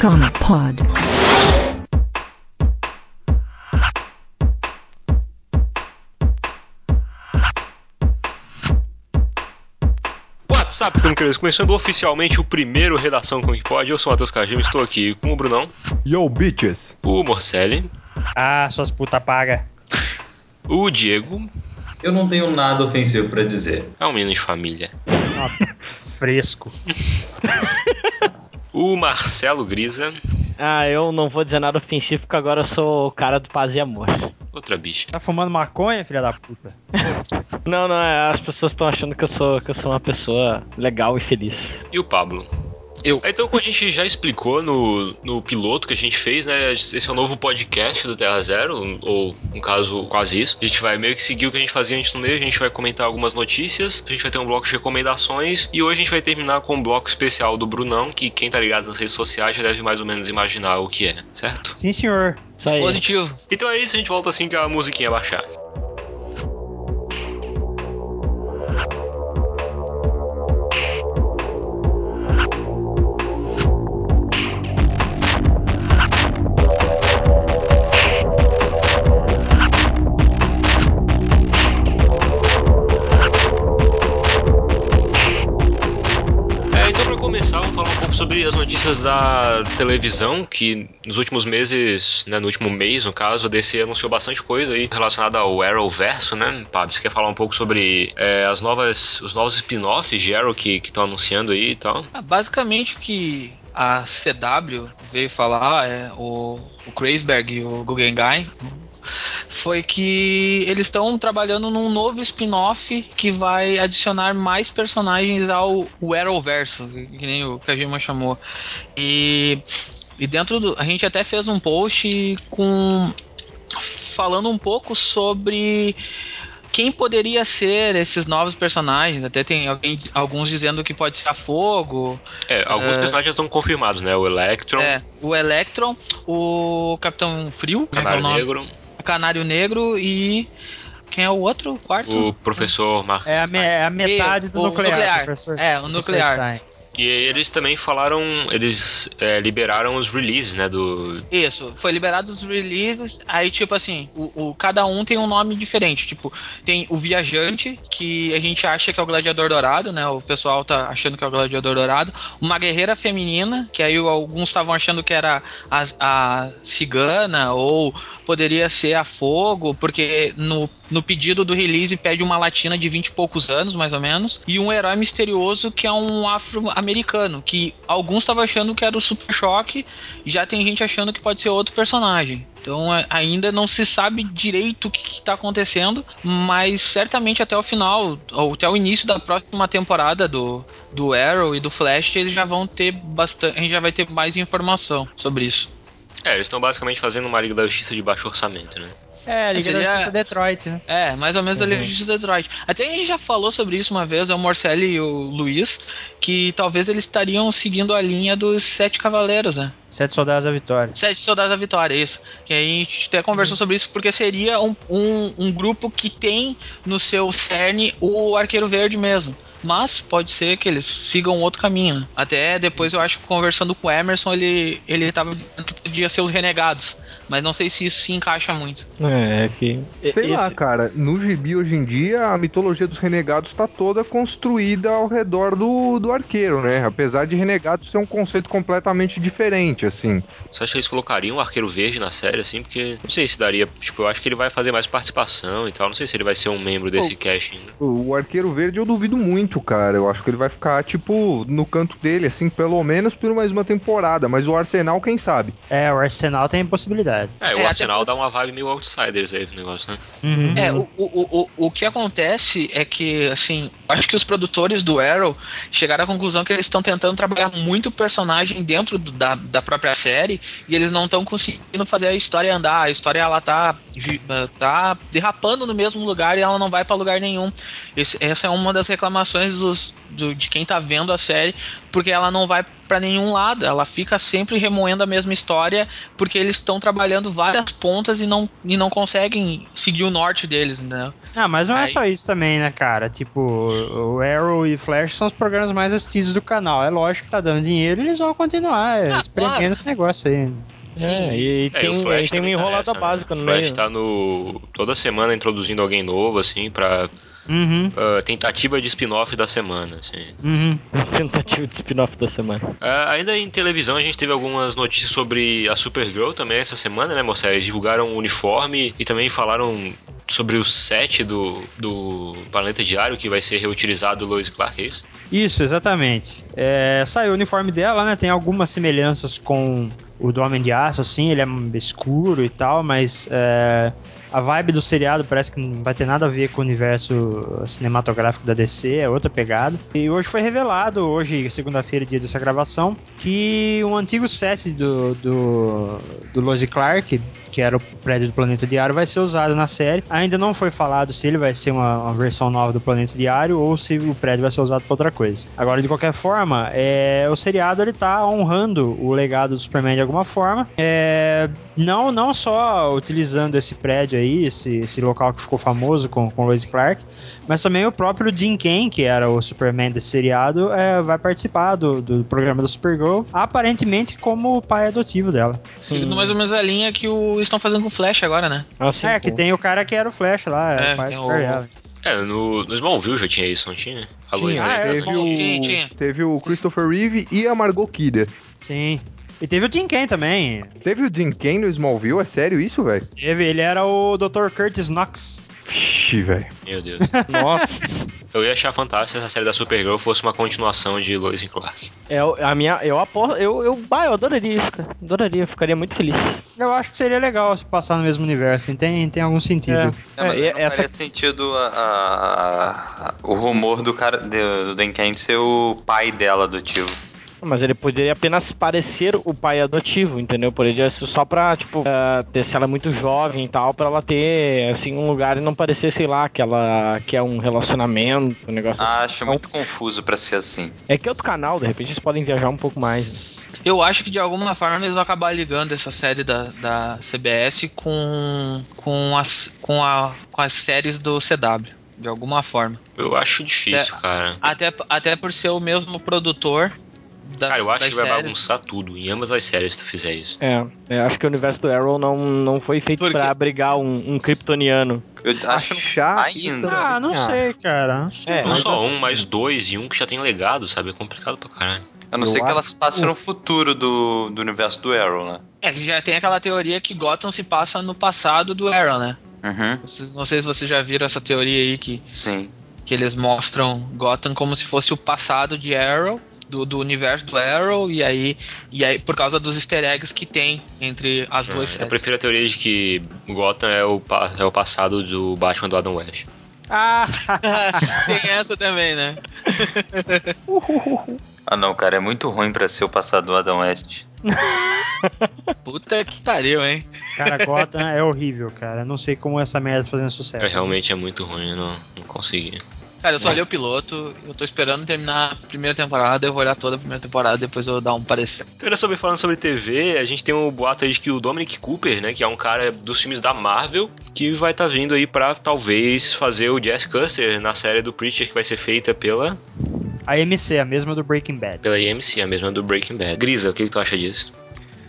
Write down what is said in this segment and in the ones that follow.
Comic Pod. WhatsApp, como queridos, começando oficialmente o primeiro Redação Comic Pod. Eu sou o Matheus Cajima, estou aqui com o Brunão, Yo, bitches. o Morcelli, Ah, suas puta paga. o Diego, Eu não tenho nada ofensivo pra dizer. é um menino de família, Fresco. o Marcelo Grisa, Ah, eu não vou dizer nada ofensivo porque agora eu sou o cara do paz e amor. outra bicha. Tá fumando maconha, filha da puta? Não, não, é, as pessoas estão achando que eu sou que eu sou uma pessoa legal e feliz. E o Pablo. Eu. Então, como a gente já explicou no, no piloto que a gente fez, né? Esse é o novo podcast do Terra Zero, ou no caso, quase isso. A gente vai meio que seguir o que a gente fazia antes no meio, a gente vai comentar algumas notícias, a gente vai ter um bloco de recomendações, e hoje a gente vai terminar com um bloco especial do Brunão, que quem tá ligado nas redes sociais já deve mais ou menos imaginar o que é, certo? Sim, senhor. Isso aí. Positivo. Então é isso, a gente volta assim que a musiquinha baixar. Da televisão, que nos últimos meses, né, no último mês, no caso, a DC anunciou bastante coisa aí relacionada ao Arrowverso, né? Pablo, você quer falar um pouco sobre é, as novas, os novos spin-offs de Arrow que estão anunciando aí e tal? Ah, basicamente o que a CW veio falar, é, o, o Kreisberg e o Guggenheim, foi que eles estão trabalhando num novo spin-off que vai adicionar mais personagens ao o Arrowverso, que que nem o Kajima chamou. E, e dentro do. A gente até fez um post com. falando um pouco sobre quem poderia ser esses novos personagens. Até tem alguém, alguns dizendo que pode ser a Fogo, É, alguns É. personagens estão confirmados, né? O Electron, é, o Electron, o Capitão Frio, Canário é? Negro, Canário Negro e quem é o outro, quarto? o Professor Mark É a, me- é a metade do o nuclear, nuclear. É, o nuclear. Stein. E eles também falaram, eles é, liberaram os releases, né? Do, Isso, foi liberado os releases, aí tipo assim, o, o- cada um tem um nome diferente, tipo, tem o Viajante, que a gente acha que é o Gladiador Dourado, né, o pessoal tá achando que é o Gladiador Dourado, uma Guerreira Feminina, que aí alguns estavam achando que era a, a Cigana, ou poderia ser a Fogo, porque no, no pedido do release pede uma latina de 20 e poucos anos, mais ou menos, e um herói misterioso que é um afro-americano, que alguns estavam achando que era o Super Choque, já tem gente achando que pode ser outro personagem. Então ainda não se sabe direito o que está acontecendo, mas certamente até o final, ou até o início da próxima temporada do, do Arrow e do Flash, eles já vão ter bastante. A gente já vai ter mais informação sobre isso. É, eles estão basicamente fazendo uma Liga da Justiça de baixo orçamento, né? É, Liga Seria- da Justiça Detroit, né? É, mais ou menos da Liga da Justiça Detroit. Até a gente já falou sobre isso uma vez, é o Morcelli e o Luiz, que talvez eles estariam seguindo a linha dos Sete Cavaleiros, né? Sete Soldados da Vitória. Sete Soldados da Vitória, isso. Que aí a gente até conversou sobre isso, porque seria um, um, um grupo que tem no seu cerne o Arqueiro Verde mesmo. Mas pode ser que eles sigam outro caminho. Até depois eu acho que conversando com o Emerson, ele, ele tava dizendo que podia ser os renegados. Mas não sei se isso se encaixa muito. É, que. Sei esse- lá, cara. No gibi hoje em dia, a mitologia dos renegados tá toda construída ao redor do, do arqueiro, né? Apesar de renegados ser um conceito completamente diferente, assim. Você acha que eles colocariam o Arqueiro Verde na série, assim? Porque não sei se daria. Tipo, eu acho que ele vai fazer mais participação e tal. Não sei se ele vai ser um membro desse casting. né? O, o arqueiro verde eu duvido muito, cara. Eu acho que ele vai ficar, tipo, no canto dele, assim, pelo menos por mais uma temporada. Mas o Arsenal, quem sabe? É, o Arsenal tem possibilidade. É, o É, Arsenal até- dá uma vibe meio Outsiders aí pro negócio, né? Uhum. É, o, o, o, o que acontece é que, assim, acho que os produtores do Arrow chegaram à conclusão que eles estão tentando trabalhar muito o personagem dentro do- da, da própria série e eles não estão conseguindo fazer a história andar. A história, ela tá, vi- tá derrapando no mesmo lugar e ela não vai pra lugar nenhum. Esse- essa é uma das reclamações emoções dos, do- de quem tá vendo a série, porque ela não vai pra nenhum lado, ela fica sempre remoendo a mesma história, porque eles estão trabalhando várias pontas e não, e não conseguem seguir o norte deles, entendeu? Ah, mas não é Aí- só isso também, né, cara? Tipo, o Arrow e Flash são os programas mais assistidos do canal. É lógico que tá dando dinheiro e eles vão continuar é, Ah, espremendo claro. esse negócio aí. É, e É, tem, e tem uma tá enrolada nessa, né? básica no O Flash meio. tá no. toda semana introduzindo alguém novo, assim, pra. Uhum, ah, tentativa de spin-off da semana, assim. uhum. Tentativa de spin-off da semana. Ah, ainda em televisão a gente teve algumas notícias sobre a Supergirl também essa semana, né, moça? Eles divulgaram o uniforme e também falaram sobre o set do, do Planeta Diário que vai ser reutilizado do Lois Clark, é isso? Isso, exatamente. É, saiu o uniforme dela, né? Tem algumas semelhanças com o do Homem de Aço, assim, ele é escuro e tal, mas é, a vibe do seriado parece que não vai ter nada a ver com o universo cinematográfico da DC, é outra pegada. E hoje foi revelado, hoje, segunda-feira, dia dessa gravação, que um antigo set do, do, do Lois Clark, que era o prédio do Planeta Diário, vai ser usado na série. Ainda não foi falado se ele vai ser uma, uma versão nova do Planeta Diário ou se o prédio vai ser usado para outra coisa. Agora, de qualquer forma, é, o seriado ele tá honrando o legado do Superman de alguma forma. É, não, não só utilizando esse prédio aí, esse, esse local que ficou famoso com, com Lois Clark, mas também o próprio Jim Kane, que era o Superman desse seriado, é, vai participar do, do programa da Supergirl, aparentemente como o pai adotivo dela. Seguindo mais ou menos a linha que o estão fazendo com o Flash agora, né? Assim, é, que pô. tem o cara que era o Flash lá, é, É, o pai tem do o- Allen. É, no, no Smallville já tinha isso, não tinha? A Lois Tinha, Ah, Lane é, teve, não o, Tinha, tinha. teve o Christopher Reeve e a Margot Kidder. Sim. E teve o Jim Kane também. Teve o Jim Kane no Smallville? É sério isso, velho? Teve, ele era o Dr. Curtis Knox. Vixe, velho. Meu Deus. Nossa. Eu ia achar fantástico se essa série da Supergirl fosse uma continuação de Lois e Clark. É, o- a minha, eu aposto, eu, eu, ah, eu adoraria isso, cara. Adoraria, ficaria muito feliz. Eu acho que seria legal se passar no mesmo universo, hein? tem, tem algum sentido. É, mas É, não essa- faria sentido a- a- a- o rumor do cara do, do Dan Kent ser o pai dela adotivo. Mas ele poderia apenas parecer o pai adotivo, entendeu? Poderia ser só pra, tipo, eh, ter, se ela é muito jovem e tal, pra ela ter, assim, um lugar e não parecer, sei lá, que ela que é um relacionamento, um negócio assim. Acho muito confuso pra ser assim. É que é outro canal, de repente eles podem viajar um pouco mais. Eu acho que de alguma forma eles vão acabar ligando essa série da, da CBS com, com, as, com, a, com as séries do CW. De alguma forma. Eu acho difícil, cara. Até, até por ser o mesmo produtor das, Cara, eu acho que vai séries. bagunçar tudo, em ambas as séries, se tu fizer isso. É, eu acho que o universo do Arrow não, não foi feito Por quê? pra abrigar um, um kryptoniano. Eu acho que ainda. que Ah, não Ah. sei, cara. Não sei. É, Não só assim- um, mas dois, e um que já tem legado, sabe? É complicado pra caralho. A não Eu ser que acho- se passe no futuro do, do universo do Arrow, né? É, que já tem aquela teoria que Gotham se passa no passado do Arrow, né? Uhum, Vocês- não sei se vocês já viram essa teoria aí que, sim. que eles mostram Gotham como se fosse o passado de Arrow, do, do universo do Arrow, e aí, e aí por causa dos easter eggs que tem entre as duas Ah, eu séries. prefiro a teoria de que Gotham é o, é o passado do Batman do Adam West. Ah, tem essa também, né? Ah não, cara, é muito ruim pra ser o passado do Adam West. Puta que pariu, hein? cara, Gotham é horrível, cara. Não sei como essa merda tá fazendo sucesso. É, realmente é muito ruim, eu não, não consegui. Cara, eu só olhei o piloto, eu tô esperando terminar a primeira temporada, eu vou olhar toda a primeira temporada, depois eu vou dar um parecer. Então, ainda sobre, falando sobre TV, a gente tem um boato aí de que o Dominic Cooper, né, que é um cara dos filmes da Marvel, que vai estar vindo aí pra talvez fazer o Jess Custer na série do Preacher que vai ser feita pela, A MC, a mesma do Breaking Bad. pela AMC, a mesma do Breaking Bad. Grisa, o que, que tu acha disso?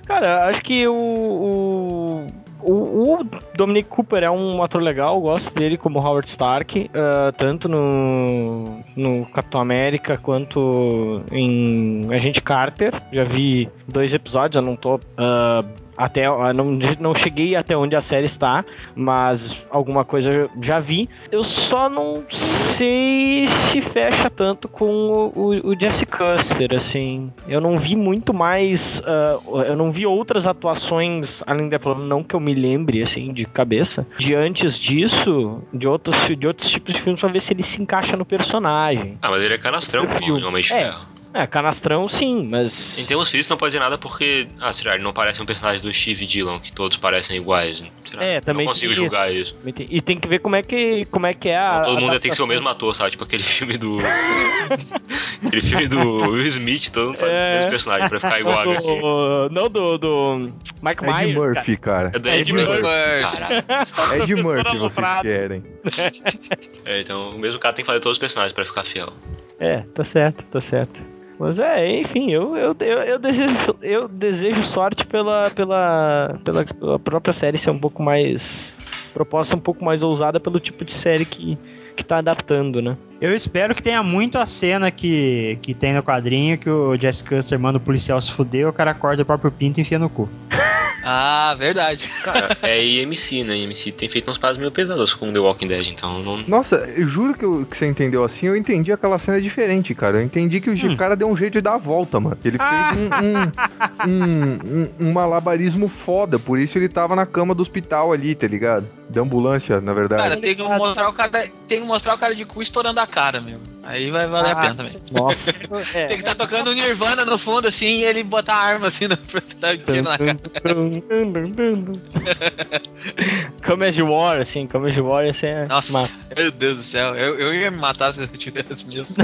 Cara, acho que o, o, o, o Dominic Cooper é um ator legal, gosto dele como Howard Stark, ah, tanto no, no Capitão América quanto em Agente Carter. Já vi dois episódios, eu não tô. ah, até, eu não, não cheguei até onde a série está, mas alguma coisa eu já vi. Eu só não sei se fecha tanto com o, o, Jesse Custer, assim. Eu não vi muito mais. ah, eu não vi outras atuações além da não que eu me lembre, assim, de cabeça. De antes disso, de outros, de outros tipos de filmes, pra ver se ele se encaixa no personagem. Ah, mas ele é canastrão, de é. É, canastrão sim, mas. Em termos físicos não pode dizer nada porque, ah, será, ele não parece um personagem do Steve Dillon, que todos parecem iguais. Será? É, também Não consigo julgar isso. E tem que ver como é que, como é, que é a. Não, todo mundo tem que ser o mesmo ator, sabe? Tipo aquele filme do. aquele filme do Will Smith, todo mundo faz É. o mesmo personagem pra ficar igual. Do- Não, do, do Mike Myers. Ed Murphy, cara. É do Ed Ed Murphy. Murphy. Ed Murphy vocês querem. É, então o mesmo cara tem que fazer todos os personagens pra ficar fiel. É, tá certo, tá certo. Mas é, enfim, eu, eu, eu, eu desejo, eu desejo sorte pela, pela, pela, própria série ser um pouco mais. proposta um pouco mais ousada pelo tipo de série que, que tá adaptando, né? Eu espero que tenha muito a cena que, que tem no quadrinho que o Jess Custer manda o policial se fuder, o cara corta o próprio pinto e enfia no cu. Ah, verdade. Cara, é IMC, né? IMC tem feito uns passos meio pesados com The Walking Dead, então não. Nossa, eu juro que, eu- que você entendeu assim, eu entendi aquela cena diferente, cara. Eu entendi que o Hum. cara deu um jeito de dar a volta, mano. Ele fez um, um, um, um- um malabarismo foda, por isso ele tava na cama do hospital ali, tá ligado? Da ambulância, na verdade. Cara, tem que mostrar o cara, tem que mostrar o cara de cu estourando a cara, meu. Aí vai valer a Ah, pena também. Nossa. Tem que estar tocando o Nirvana no fundo, assim, e ele botar a arma assim na, um tiro na cara. Comedy War, assim, Comedy War ia ser. Nossa, massa. meu Deus do céu. Eu, eu ia me matar se eu tivesse mesmo.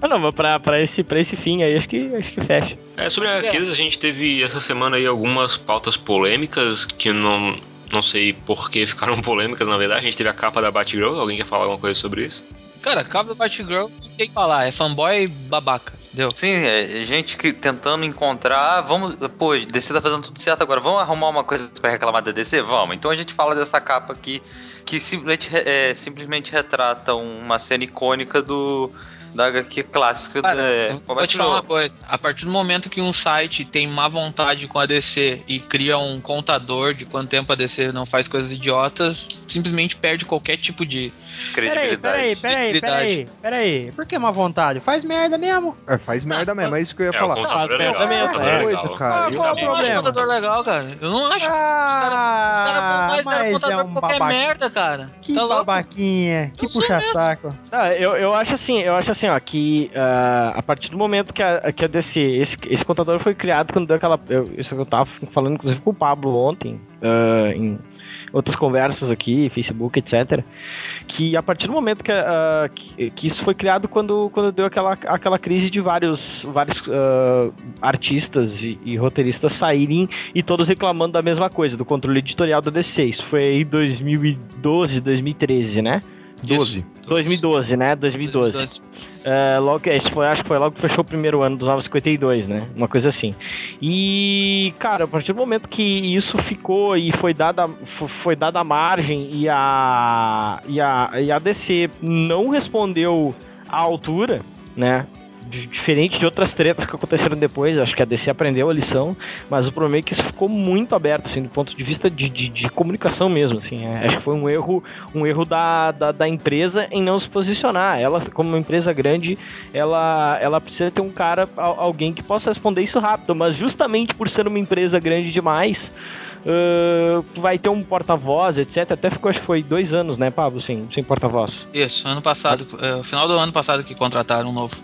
Ah, não, mas pra, pra, esse, pra esse fim aí, acho que, acho que fecha. É, sobre HQs, a gente teve essa semana aí algumas pautas polêmicas que não. Não sei por que ficaram polêmicas, na verdade. A gente teve a capa da Batgirl. Alguém quer falar alguma coisa sobre isso? Cara, cabo do Batgirl, não tem que falar. É fanboy babaca. Entendeu? Sim, é gente que tentando encontrar. Vamos. Pô, DC tá fazendo tudo certo agora. Vamos arrumar uma coisa pra reclamar da DC? Vamos. Então a gente fala dessa capa aqui que simplesmente, é, simplesmente retrata uma cena icônica do. Da HQ clássica Cara, é, eu com a vou te falar uma coisa. A partir do momento que um site tem má vontade com a DC e cria um contador de quanto tempo a DC não faz coisas idiotas, simplesmente perde qualquer tipo de. Peraí, credibilidade. peraí, peraí, peraí, peraí. Por que má vontade? Faz merda mesmo. É, faz merda mesmo, é isso que eu ia É, falar. o contador é Ah, legal. também, o contador é. é Coisa, legal. cara, Ah, eu- qual o Eu não acho problema? o contador legal, cara. Eu não acho. os caras cara Ah, mais mas é contador um qualquer babaca. merda, cara. Que tá louco? babaquinha, que puxa-saco. Ah, eu, eu acho assim, eu acho assim, ó, que ah, a partir do momento que a, que a DC, esse, esse contador foi criado quando deu aquela. Eu, isso que eu tava falando, inclusive, com o Pablo ontem, ah, em outras conversas aqui, Facebook, etc. Que a partir do momento que, ah, que, que isso foi criado quando, quando deu aquela, aquela crise de vários, vários ah, artistas e, e roteiristas saírem e todos reclamando da mesma coisa, do controle editorial da DC. Isso foi aí 2012, 2013, né? 12. 2012, né? 2012. É, logo, esse foi, acho que foi logo que fechou o primeiro ano dos Novos 52, né? Uma coisa assim. E, cara, a partir do momento que isso ficou e foi dada, fo- foi dada a margem e a, e, a, e a DC não respondeu à altura, né? Diferente de outras tretas que aconteceram depois, acho que a DC aprendeu a lição, mas o problema é que isso ficou muito aberto, assim, do ponto de vista de, de, de comunicação mesmo, assim, é, acho que foi um erro um erro da, da, da empresa em não se posicionar. Ela, como uma empresa grande, ela, ela precisa ter um cara, al- alguém que possa responder isso rápido, mas justamente por ser uma empresa grande demais, ãh, vai ter um porta-voz, etc. Até ficou, acho que foi dois anos, né, Pablo, sem, sem porta-voz. Isso, ano passado, é, final do ano passado que contrataram um novo.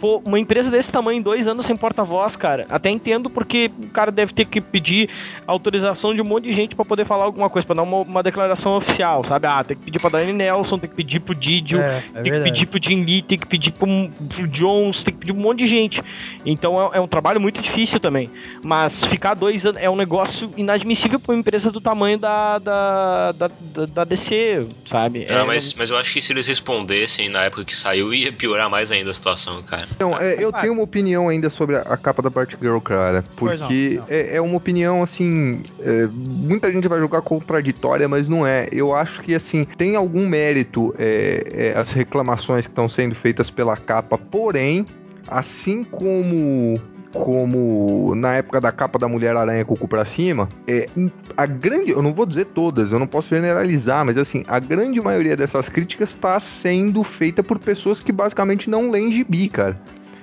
Pô, uma empresa desse tamanho, dois anos sem porta-voz, cara. Até entendo porque o cara deve ter que pedir autorização de um monte de gente pra poder falar alguma coisa, pra dar uma, uma declaração oficial, sabe? Ah, tem que pedir pra Dani Nelson, tem que pedir pro Didio, É, é tem que pedir pro Jim Lee, tem que pedir pro, pro Jones, tem que pedir um monte de gente. Então é, é um trabalho muito difícil também. Mas ficar dois anos é um negócio inadmissível pra uma empresa do tamanho da, da, da, da, da DC, sabe? É, mas, mas eu acho que se eles respondessem na época que saiu, ia piorar mais ainda a situação, cara. Então, é, eu tenho uma opinião ainda sobre a, a capa da Batgirl, cara. Pois não, Porque não. é, é uma opinião, assim. é, muita gente vai julgar contraditória, mas não é. Eu acho que, assim, tem algum mérito é, é, as reclamações que estão sendo feitas pela capa, porém, assim como. Como na época da capa da Mulher-Aranha com o cu pra cima, é, a grande. Eu não vou dizer todas, eu não posso generalizar, mas assim, a grande maioria dessas críticas está sendo feita por pessoas que basicamente não leem gibi, cara.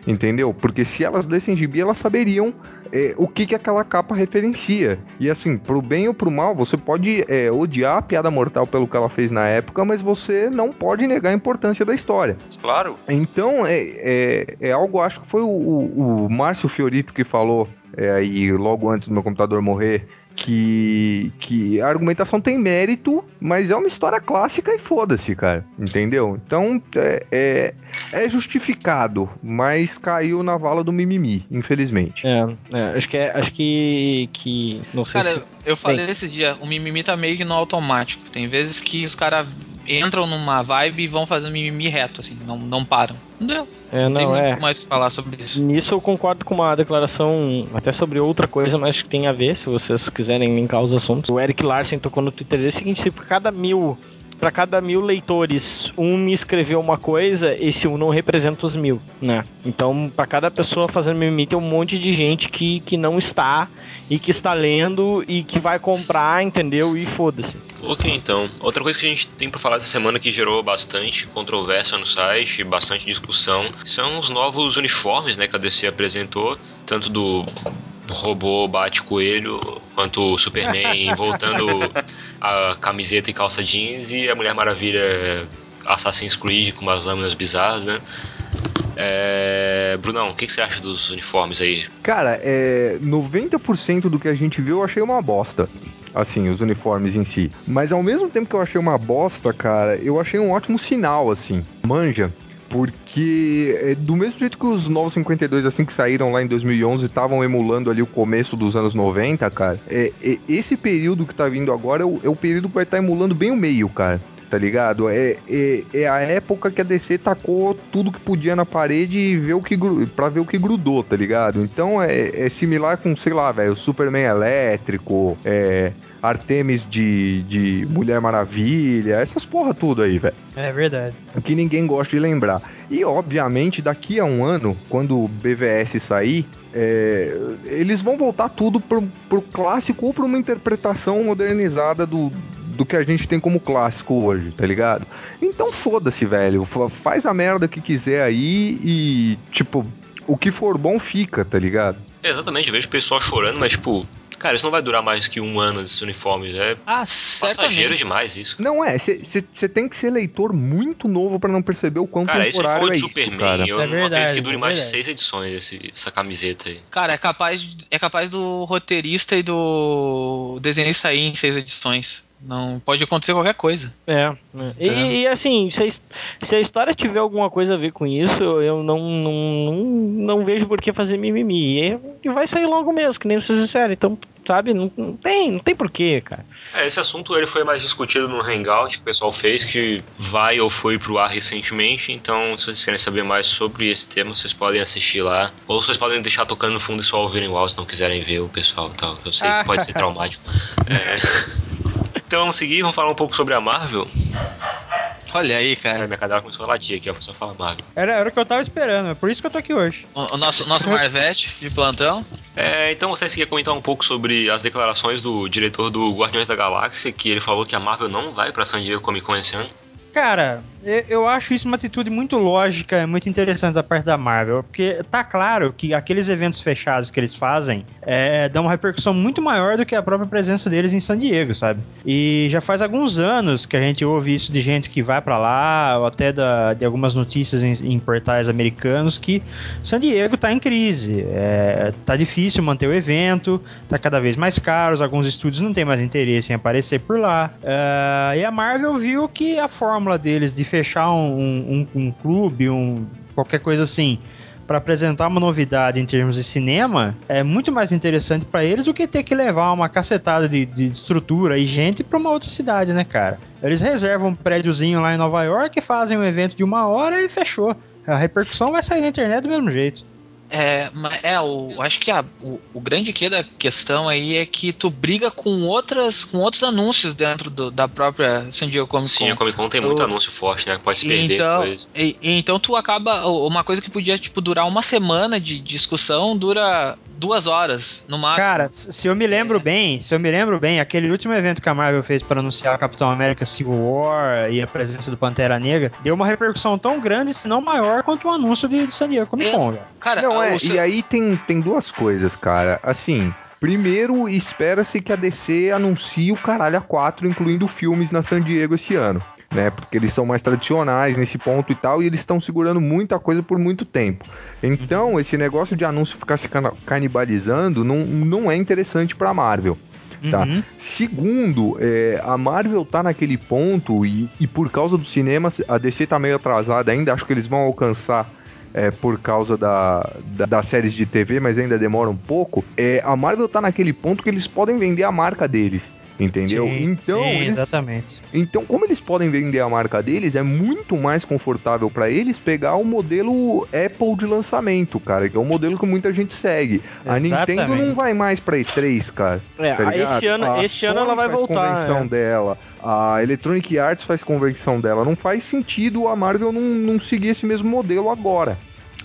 Entendeu? Porque se elas lessem gibi, elas saberiam é, o que, que aquela capa referencia. E assim, pro bem ou pro mal, você pode é, odiar a piada mortal pelo que ela fez na época, mas você não pode negar a importância da história. Claro. Então, é, é, é algo, acho que foi o, o, o Márcio Fiorito que falou é, aí logo antes do meu computador morrer, que, que a argumentação tem mérito, mas é uma história clássica e foda-se, cara. Entendeu? Então é, é, é, justificado, mas caiu na vala do mimimi, infelizmente. É, é acho que é, acho que. que não sei Cara, se... eu falei Bem, esses dias, o mimimi tá meio que no automático. Tem vezes que os caras entram numa vibe e vão fazendo mimimi reto, assim, não, não param. Não deu. é, Não, tem não, é. muito mais o que falar sobre isso. Nisso eu concordo com uma declaração até sobre outra coisa, mas que tem a ver, se vocês quiserem linkar os assuntos. O Eric Larsen tocou no Twitter dele o seguinte: se por cada mil. Pra cada mil leitores, um me escreveu uma coisa, esse um não representa os mil, né? Então, pra cada pessoa fazendo mimimi, tem um monte de gente que, que não está e que está lendo e que vai comprar, entendeu? E foda-se. Ok, então. Outra coisa que a gente tem pra falar essa semana que gerou bastante controvérsia no site, bastante discussão, são os novos uniformes, né, que a DC apresentou, tanto do robô bate-coelho, quanto o Superman voltando a camiseta e calça jeans e a Mulher Maravilha Assassin's Creed com umas lâminas bizarras, né? É... Brunão, o que, que você acha dos uniformes aí? Cara, é, 90% do que a gente viu eu achei uma bosta. Assim, os uniformes em si. Mas ao mesmo tempo que eu achei uma bosta, cara, eu achei um ótimo sinal, assim. Manja. Porque é, do mesmo jeito que os Novos 52, assim, que saíram lá em 2011, estavam emulando ali o começo dos anos 90, cara, é, é- esse período que tá vindo agora é o, é o período que vai estar emulando bem o meio, cara. Tá ligado? É, é, é a época que a DC tacou tudo que podia na parede e ver o que, pra ver o que grudou, tá ligado? Então é, é similar com, sei lá, velho, Superman elétrico, é, Artemis de, de Mulher Maravilha, essas porra tudo aí, velho É verdade. que ninguém gosta de lembrar. E, obviamente, daqui a um ano, quando o BVS sair, é, eles vão voltar tudo pro, pro clássico ou pra uma interpretação modernizada do, do que a gente tem como clássico hoje, tá ligado? Então foda-se, velho. Fa- Faz a merda que quiser aí e, tipo, o que for bom fica, tá ligado? É, exatamente, eu vejo o pessoal chorando, mas tipo, cara, isso não vai durar mais que um ano esses uniformes. É Ah, passageiro demais isso. Não é, você tem que ser leitor muito novo pra não perceber o quão Cara, temporário é de isso, Superman, cara. eu É não verdade, acredito que dure é mais de seis edições esse- essa camiseta aí. Cara, é capaz, é capaz do roteirista e do desenhista sair em seis edições. Não pode acontecer qualquer coisa. É. né? E, e, assim, se a, se a história tiver alguma coisa a ver com isso, eu não, não, não, não vejo por que fazer mimimi. E, e vai sair logo mesmo, que nem vocês disseram. Então, sabe, não, não tem, não tem porquê, cara. É, esse assunto ele foi mais discutido no Hangout que o pessoal fez, que vai ou foi pro ar recentemente. Então, se vocês querem saber mais sobre esse tema, vocês podem assistir lá. Ou vocês podem deixar tocando no fundo e só ouvirem o áudio se não quiserem ver o pessoal e tal. Eu sei que pode ser traumático. É. Então vamos seguir, vamos falar um pouco sobre a Marvel. Olha aí, É, cara. minha cadela começou a latir aqui, ó, só fala Marvel. Era, era o que eu tava esperando, é por isso que eu tô aqui hoje. O, o nosso, nosso Marvete de plantão. É, então vocês querem comentar um pouco sobre as declarações do diretor do Guardiões da Galáxia, que ele falou que a Marvel não vai pra San Diego Comic Con esse ano. Cara, eu- acho isso uma atitude muito lógica, muito interessante da parte da Marvel, porque tá claro que aqueles eventos fechados que eles fazem é, dão uma repercussão muito maior do que a própria presença deles em San Diego, sabe? E já faz alguns anos que a gente ouve isso de gente que vai pra lá, ou até da- de algumas notícias em, em portais americanos que San Diego tá em crise, é, tá difícil manter o evento, tá cada vez mais caro, alguns estúdios não têm mais interesse em aparecer por lá. Ah, e a Marvel viu que a fórmula deles de fechar um, um- um clube, um, qualquer coisa assim, para apresentar uma novidade em termos de cinema, é muito mais interessante para eles do que ter que levar uma cacetada de, de estrutura e gente para uma outra cidade, né, cara? Eles reservam um prédiozinho lá em Nova York, fazem um evento de uma hora e fechou. A repercussão vai sair na internet do mesmo jeito. É, mas é o, acho que a, o, o grande que da questão aí é que tu briga com outras, com outros anúncios dentro do- da própria San Diego Comic Con. Sim, a Comic Con tem muito Eu- anúncio forte, né? Pode se perder então, depois. e então tu acaba uma coisa que podia tipo durar uma semana de discussão dura duas horas, no máximo. Cara, se eu me lembro bem, se eu me lembro bem, aquele último evento que a Marvel fez para anunciar Capitão América Civil War e a presença do Pantera Negra, deu uma repercussão tão grande, se não maior, quanto o anúncio de, de San Diego Comic Con. Cara, Não, é, o seu- e aí tem, tem duas coisas, cara. Assim, primeiro, espera-se que a DC anuncie o caralho a 4, incluindo filmes na San Diego esse ano. Né, porque eles são mais tradicionais nesse ponto e tal, e eles estão segurando muita coisa por muito tempo. Então, esse negócio de anúncio ficar se canibalizando não, não é interessante pra Marvel. Tá. Uhum. Segundo, é, a Marvel tá naquele ponto e, e por causa do cinema, a DC tá meio atrasada ainda. Acho que eles vão alcançar é, por causa da, da- das séries de TV, mas ainda demora um pouco. É, a Marvel tá naquele ponto que eles podem vender a marca deles. Entendeu? Sim, então, sim, eles, exatamente. então, como eles podem vender a marca deles, é muito mais confortável pra eles pegar o modelo Apple de lançamento, cara, que é o modelo que muita gente segue. A Nintendo Exatamente. não vai mais pra E3, cara. É, Tá esse ano, A ano Sony ela vai faz voltar. convenção é. dela, a Electronic Arts faz convenção dela. Não faz sentido a Marvel não, não seguir esse mesmo modelo agora.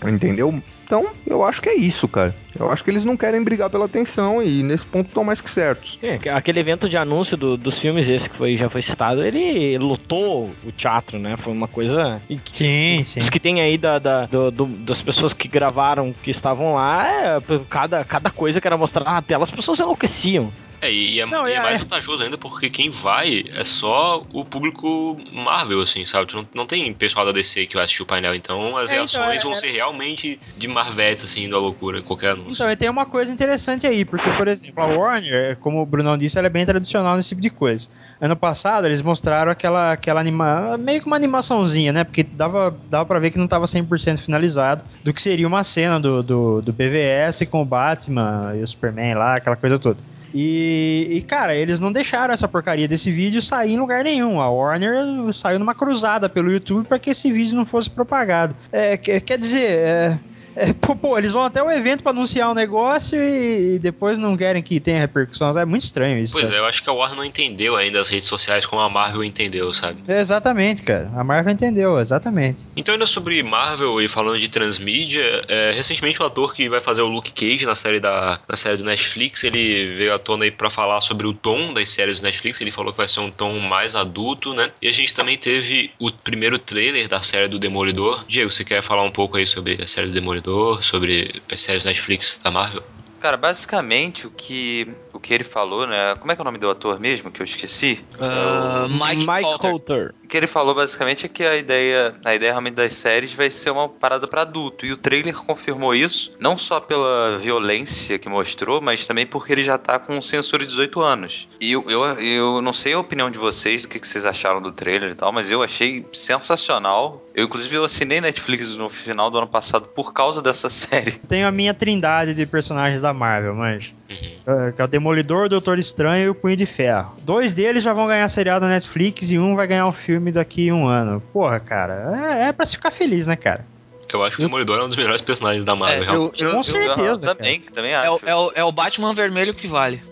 Entendeu? Então, eu acho que é isso, cara. Eu acho que eles não querem brigar pela atenção e nesse ponto estão mais que certos. É, aquele evento de anúncio do- dos filmes, esse que foi, já foi citado, ele lotou o teatro, né? Foi uma coisa. que- Sim, sim. Os que tem aí da, da- do- do- das pessoas que gravaram, que estavam lá, é, cada, cada coisa que era mostrada na tela, as pessoas enlouqueciam. É, e é, Não, e é é- mais é- vantajoso ainda porque quem vai é só o público Marvel, assim, sabe? Tu não, não tem pessoal da DC que vai assistir o painel, então as É, então, reações é- vão ser realmente de Marvetes, assim, indo à loucura em qualquer anúncio. Então, e tem uma coisa interessante aí, porque, por exemplo, a Warner, como o Brunão disse, ela é bem tradicional nesse tipo de coisa. Ano passado, eles mostraram aquela, aquela anima... meio que uma animaçãozinha, né? Porque dava, dava pra ver que não tava 100% finalizado do que seria uma cena do, do, do BVS com o Batman e o Superman lá, aquela coisa toda. E, e, cara, eles não deixaram essa porcaria desse vídeo sair em lugar nenhum. A Warner saiu numa cruzada pelo YouTube para que esse vídeo não fosse propagado. É, que- quer dizer, é, é, pô, pô, eles vão até o evento para anunciar o negócio e, e depois não querem que tenha repercussão. É muito estranho isso. Pois sabe? é, eu acho que a Warner não entendeu ainda as redes sociais como a Marvel entendeu, sabe? É, Exatamente, cara. A Marvel entendeu, exatamente. Então, ainda sobre Marvel e falando de transmídia, é, recentemente o ator que vai fazer o Luke Cage na série, da, na série do Netflix, ele veio à tona aí pra falar sobre o tom das séries do Netflix. Ele falou que vai ser um tom mais adulto, né? E a gente também teve o primeiro trailer da série do Demolidor. Diego, você quer falar um pouco aí sobre a série do Demolidor, sobre as séries Netflix da Marvel? Cara, basicamente o que, o que ele falou, né? Como é que é o nome do ator mesmo que eu esqueci? Ah, Mike, Coulter. Coulter. O que ele falou basicamente é que a ideia, a ideia realmente das séries vai ser uma parada pra adulto. E o trailer confirmou isso, não só pela violência que mostrou, mas também porque ele já tá com censura de 18 anos. E eu, eu, eu não sei a opinião de vocês, do que, que vocês acharam do trailer e tal, mas eu achei sensacional. Eu, inclusive, eu assinei Netflix no final do ano passado por causa dessa série. Tenho a minha trindade de personagens da Marvel, mas. Uhum. Que é o Demolidor, o Doutor Estranho e o Punho de Ferro. Dois deles já vão ganhar seriado na Netflix e um vai ganhar um filme daqui a um ano. Porra, cara, é, é pra se ficar feliz, né, cara? Eu acho que o Demolidor é um dos melhores personagens da Marvel, É, realmente. Com certeza, também, também É acho. o, é, o, é o Batman vermelho que vale.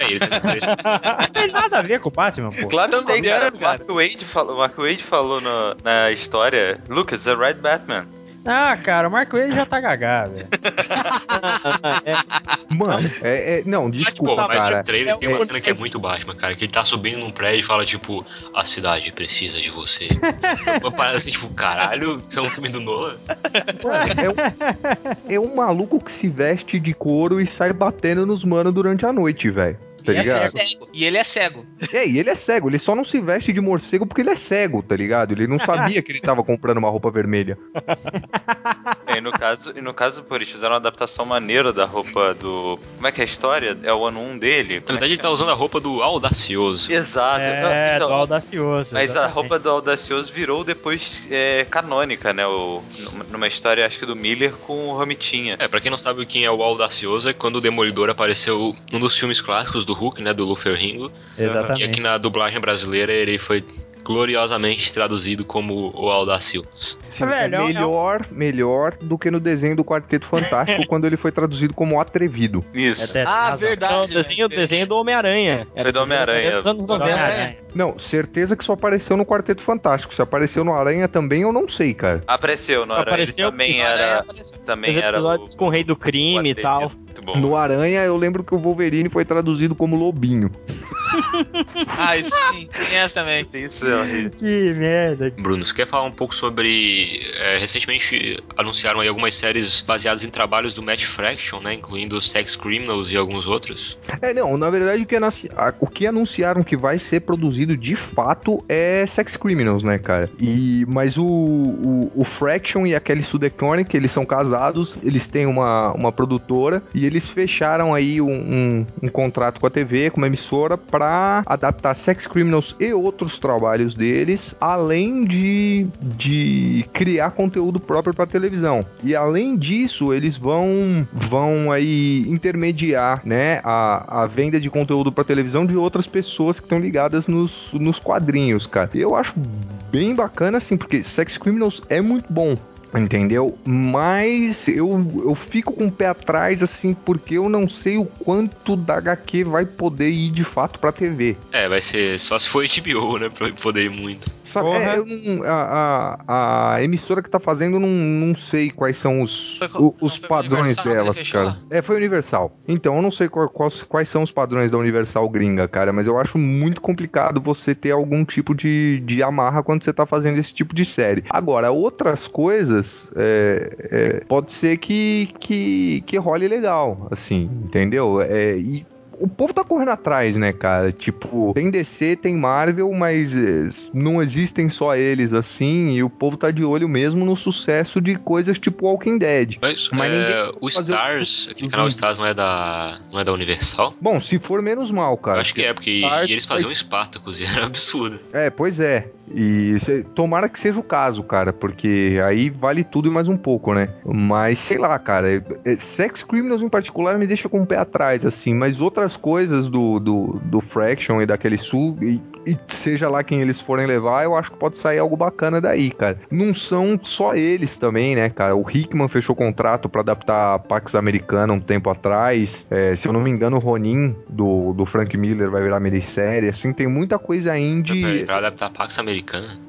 É, ele tem. Não tem nada a ver com o Batman, pô. Claro que tem, cara. Também, O Mark Wade falou, Mark Wade falou no- na história, Lucas, the right Batman. Ah, cara, o Mark Wade já tá gagado. velho. Mano, é, é- não, Pô, desculpa, mas cara. no trailer é tem uma o- cena que é muito Batman, cara. Que ele tá subindo num prédio e fala, tipo, a cidade precisa de você. uma parada assim, tipo, caralho, isso é um filme do Nolan? Mano, é, um, é um maluco que se veste de couro e sai batendo nos manos durante a noite, velho. Tá E, é ligado? cego. e ele é cego. É, e ele é cego, ele só não se veste de morcego porque ele é cego, tá ligado? Ele não sabia que ele tava comprando uma roupa vermelha. É, e no caso, e no caso, pô, eles fizeram uma adaptação maneira da roupa do. Como é que é a história? É o ano 1 dele? Na é verdade, ele que tá usando a roupa do Audacioso. Exato. É, Não, então, do audacioso. mas a exatamente. roupa do Audacioso virou depois é, canônica, né? O, numa história, acho que do Miller com o Romitinha. É, pra quem não sabe quem é o Audacioso, é quando o Demolidor apareceu num dos filmes clássicos do Hulk, né, do Luffy Ringo. Exatamente. E aqui na dublagem brasileira ele foi gloriosamente traduzido como o. Sim, Velho, é é um- melhor, melhor do que no desenho do Quarteto Fantástico quando ele foi traduzido como Atrevido. Isso. Até tem Ah, razão. verdade. o desenho, né? desenho do Homem-Aranha. Foi do Homem-Aranha. Dos anos Do 90. Homem-Aranha. Não, certeza que só apareceu no Quarteto Fantástico. Se apareceu no Aranha também, eu não sei, cara. Apareceu, não era? Apareceu, ele também Aranha era. apareceu. Também Os era. episódios o- com o Rei do Crime e tal. Muito bom. No Aranha, eu lembro que o Wolverine foi traduzido como Lobinho. Ah, isso sim. Tem essa também. Isso é horrível. Que merda. Bruno, você quer falar um pouco sobre. é, recentemente anunciaram aí algumas séries baseadas em trabalhos do Matt Fraction, né? Incluindo Sex Criminals e alguns outros. É, não, na verdade o que, o que anunciaram que vai ser produzido de fato é Sex Criminals, né, cara? E, mas o, o, o Fraction e a Kelly Sue DeConnick, eles são casados, eles têm uma, uma produtora e eles fecharam aí um, um, um contrato com a TV, com uma emissora, pra adaptar Sex Criminals e outros trabalhos deles, além de, de criar conteúdo próprio pra televisão. E além disso, eles vão, vão aí intermediar, né, a, a venda de conteúdo pra televisão de outras pessoas que estão ligadas nos, nos quadrinhos, cara. Eu acho bem bacana, assim, porque Sex Criminals é muito bom. Entendeu? Mas eu, eu fico com o pé atrás, assim, porque eu não sei o quanto da HQ vai poder ir de fato pra TV. É, vai ser só se for HBO, né? Pra poder ir muito. Sabe, é, eu não- a, a, a emissora que tá fazendo, eu não, não sei quais são os, Foi o- os padrões que delas, cara. É, foi Universal. Então, eu não sei qual- quais, quais são os padrões da Universal gringa, cara, mas eu acho muito complicado você ter algum tipo de, de amarra quando você tá fazendo esse tipo de série. Agora, outras coisas, é, é, pode ser que, que, que role legal, assim, entendeu? É, e o povo tá correndo atrás, né, cara? Tipo, tem DC, tem Marvel, mas eh, não existem só eles assim, e o povo tá de olho mesmo no sucesso de coisas tipo Walking Dead. Mas, Mas é, ninguém o fazer o- Stars, aquele canal vídeos. Stars não é da. não é da Universal? Bom, se for menos mal, cara. Eu acho que é, porque Stars eles faziam Spartacus e era absurdo. É, pois é. E cê- tomara que seja o caso, cara, porque aí vale tudo e mais um pouco, né? Mas sei lá, cara. é- é- Sex Criminals em particular me deixa com o pé atrás, assim, mas outras coisas do, do, do Fraction e daquele Sul, e, e seja lá quem eles forem levar, eu acho que pode sair algo bacana daí, cara. Não são só eles também, né, cara? O Hickman fechou contrato pra adaptar Pax Americana um tempo atrás. É, se eu não me engano, o Ronin do, do Frank Miller vai virar minissérie. Assim, tem muita coisa indie. Pra adaptar Pax Americana.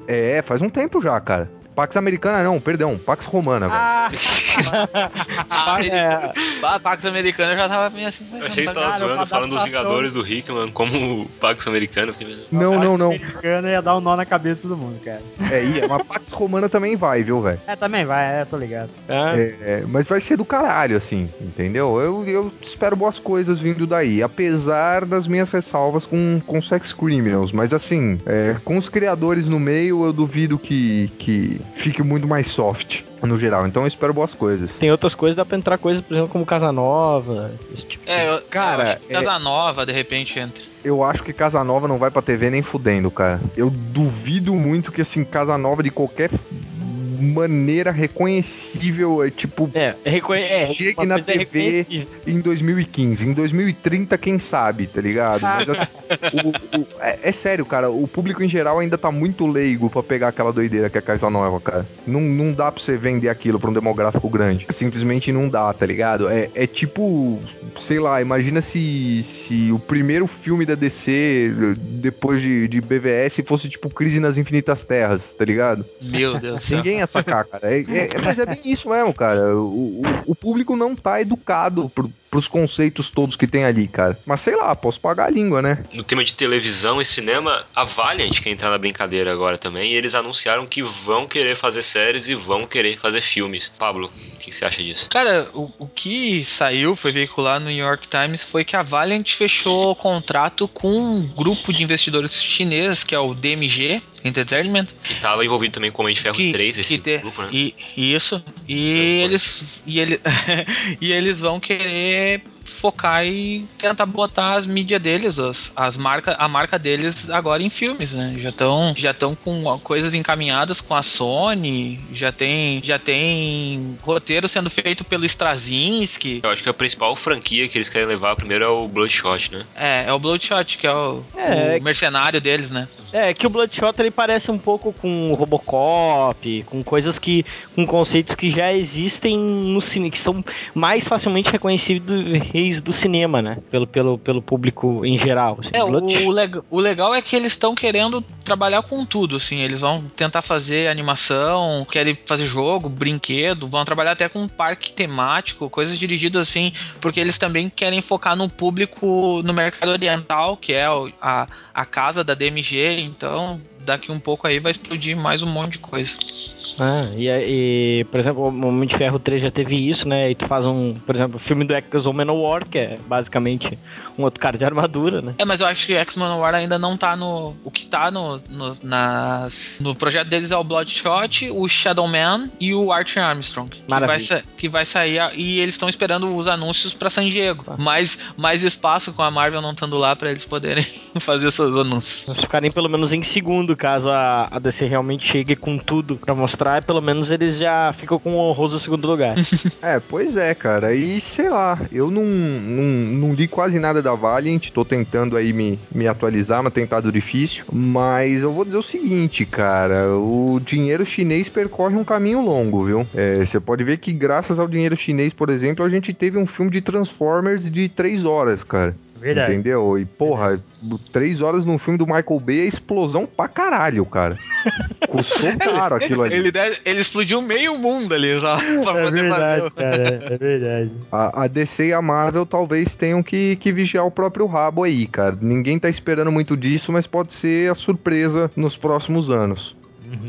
É, faz um tempo já, cara. Pax Americana não, perdão, Pax Romana, velho. Ah, Ah, É, a Pax Americana já tava meio assim. Eu achei que você tava Cara, zoando, falando dos. Vingadores do Hickman como Pax Americana. Pensando, não, não, não. Americana ia dar um nó na cabeça de todo mundo, cara. É, ia, mas Pax Romana também vai, viu, velho? É, também vai, é, tô ligado. é. É, mas vai ser do caralho, assim, entendeu? Eu, eu espero boas coisas vindo daí, apesar das minhas ressalvas com, com Sex Criminals. Mas assim, é, com os criadores no meio, eu duvido que, que fique muito mais soft, no geral. Então eu espero boas coisas. Tem outras coisas, dá pra entrar coisas, por exemplo, como Casanova. Esse tipo de É, eu, Cara, eu acho que é- Casa Nova, de repente, entra. Eu acho que Casa Nova não vai pra TV nem fudendo, cara. Eu duvido muito que, assim, Casa Nova de qualquer maneira reconhecível, é tipo, É, é, reconhe é Chegue na é TV. reconhecível. em 2015. Em 2030, quem sabe, tá ligado? Mas assim, o- o- é, é sério, cara. O público em geral ainda tá muito leigo pra pegar aquela doideira que é Casa Nova, cara. Não, não dá pra você vender aquilo pra um demográfico grande. Simplesmente não dá, tá ligado? É, é tipo, sei lá, imagina se, se o primeiro filme da DC depois de, de BVS fosse tipo Crise nas Infinitas Terras, tá ligado? Meu Deus do céu. Ninguém ia sacar, cara. É, é- é- mas é bem isso mesmo, cara. O, o- o público não tá educado pro, pros conceitos todos que tem ali, cara. Mas sei lá, posso pagar a língua, né? No tema de televisão e cinema, a Valiant quer entrar na brincadeira agora também. E eles anunciaram que vão querer fazer séries e vão querer fazer filmes. Pablo, o que você acha disso? Cara, o, o que saiu, foi veiculado no New York Times, foi que a Valiant fechou contrato com um grupo de investidores chineses, que é o DMG Entertainment. Que tava envolvido também com o Homem de Ferro Que- 3, esse que te- grupo, né? E, isso. E É, eles, e, ele, e eles vão querer focar e tentar botar as mídias deles, as, as marcas, a marca deles agora em filmes, né? Já estão já estão com coisas encaminhadas com a Sony, já tem já tem roteiro sendo feito pelo Straczynski. Eu acho que a principal franquia que eles querem levar primeiro é o Bloodshot, né? É, é o Bloodshot, que é o, É, o mercenário deles, né? É, que o Bloodshot ele parece um pouco com Robocop, com coisas que. com conceitos que já existem no cinema, que são mais facilmente reconhecidos do cinema, né? Pelo, pelo, pelo público em geral. assim. É, o, Bloodshot- o leg- o legal é que eles estão querendo trabalhar com tudo, assim. Eles vão tentar fazer animação, querem fazer jogo, brinquedo, vão trabalhar até com um parque temático, coisas dirigidas assim, porque eles também querem focar no público no mercado oriental, que é a, a casa da DMG, então daqui um pouco aí vai explodir mais um monte de coisa. Ah, e, e, por exemplo, o Homem de Ferro 3 já teve isso, né? E tu faz um, por exemplo, o filme do X-Men Manowar, que é basicamente um outro cara de armadura, né? É, mas eu acho que X-Men War ainda não tá no. O que tá no, no, nas, no projeto deles é o Bloodshot, o Shadow Man e o Archer Armstrong. Que vai, Maravilha. que vai sair. E eles estão esperando os anúncios pra San Diego. Mais, mais espaço com a Marvel não estando lá pra eles poderem fazer seus anúncios. Eles ficarem pelo menos em segundo, caso a, a DC realmente chegue com tudo pra mostrar, pelo menos eles já ficam com um honroso segundo lugar. É, pois é, cara. E sei lá, eu não, não, não li quase nada da Valiant, tô tentando aí me, me atualizar, mas tem estado difícil. Mas eu vou dizer o seguinte, cara: o dinheiro chinês percorre um caminho longo, viu? É, Você pode ver que, graças ao dinheiro chinês, por exemplo, a gente teve um filme de Transformers de três horas, cara. Verdade. Entendeu? E, porra, três horas num filme do Michael Bay é explosão pra caralho, cara. Custou caro aquilo ali. Ele, deve- ele explodiu meio mundo ali, só. Pra É poder verdade, fazer. cara. É verdade. A, a DC e a Marvel talvez tenham que, que vigiar o próprio rabo aí, cara. Ninguém tá esperando muito disso, mas pode ser a surpresa nos próximos anos.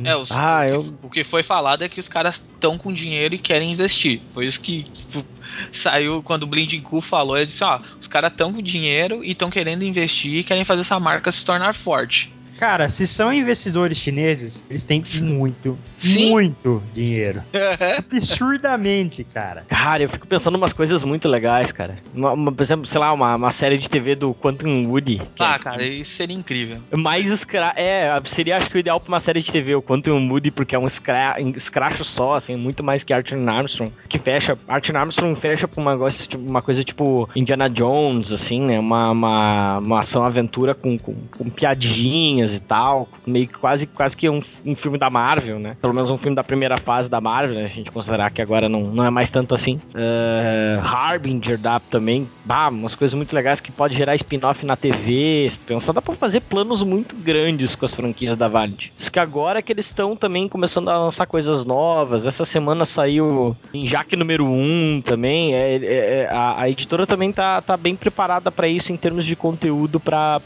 É, os- Ah, o, que, eu- o que foi falado é que os caras estão com dinheiro e querem investir. Foi isso que tipo, saiu quando o Blinding Cool falou. Ele disse: Ó, os caras estão com dinheiro e estão querendo investir e querem fazer essa marca se tornar forte. Cara, se são investidores chineses, eles têm muito, Sim. muito dinheiro. Absurdamente, cara. Cara, eu fico pensando umas coisas muito legais, cara. Uma- uma- por exemplo, sei lá, uma, uma série de TV do Quantum Woody. que Ah, é- cara, isso seria incrível. Mais escra... É, seria acho que o ideal pra uma série de TV, o Quantum Moody, porque é um escra... escracho só, assim, muito mais que Arthur Armstrong, que fecha, Arthur Armstrong fecha pra uma, coisa, tipo, uma coisa tipo Indiana Jones, assim, né, uma, uma, uma ação-aventura com, com, com piadinhas e tal, meio que quase, quase que um, um filme da Marvel, né, pelo menos um filme da primeira fase da Marvel, né, a gente considerar que agora não, não é mais tanto assim. Uh, Harbinger dá também, bah, umas coisas muito legais que pode gerar spin-off na TV, pensar, dá pra fazer planos muito grandes com as franquias da Valiant. Isso que agora é que eles estão também começando a lançar coisas novas. Essa semana saiu em Jaque número 1 também. É, é- é- a, a editora também tá, tá bem preparada pra isso em termos de conteúdo pra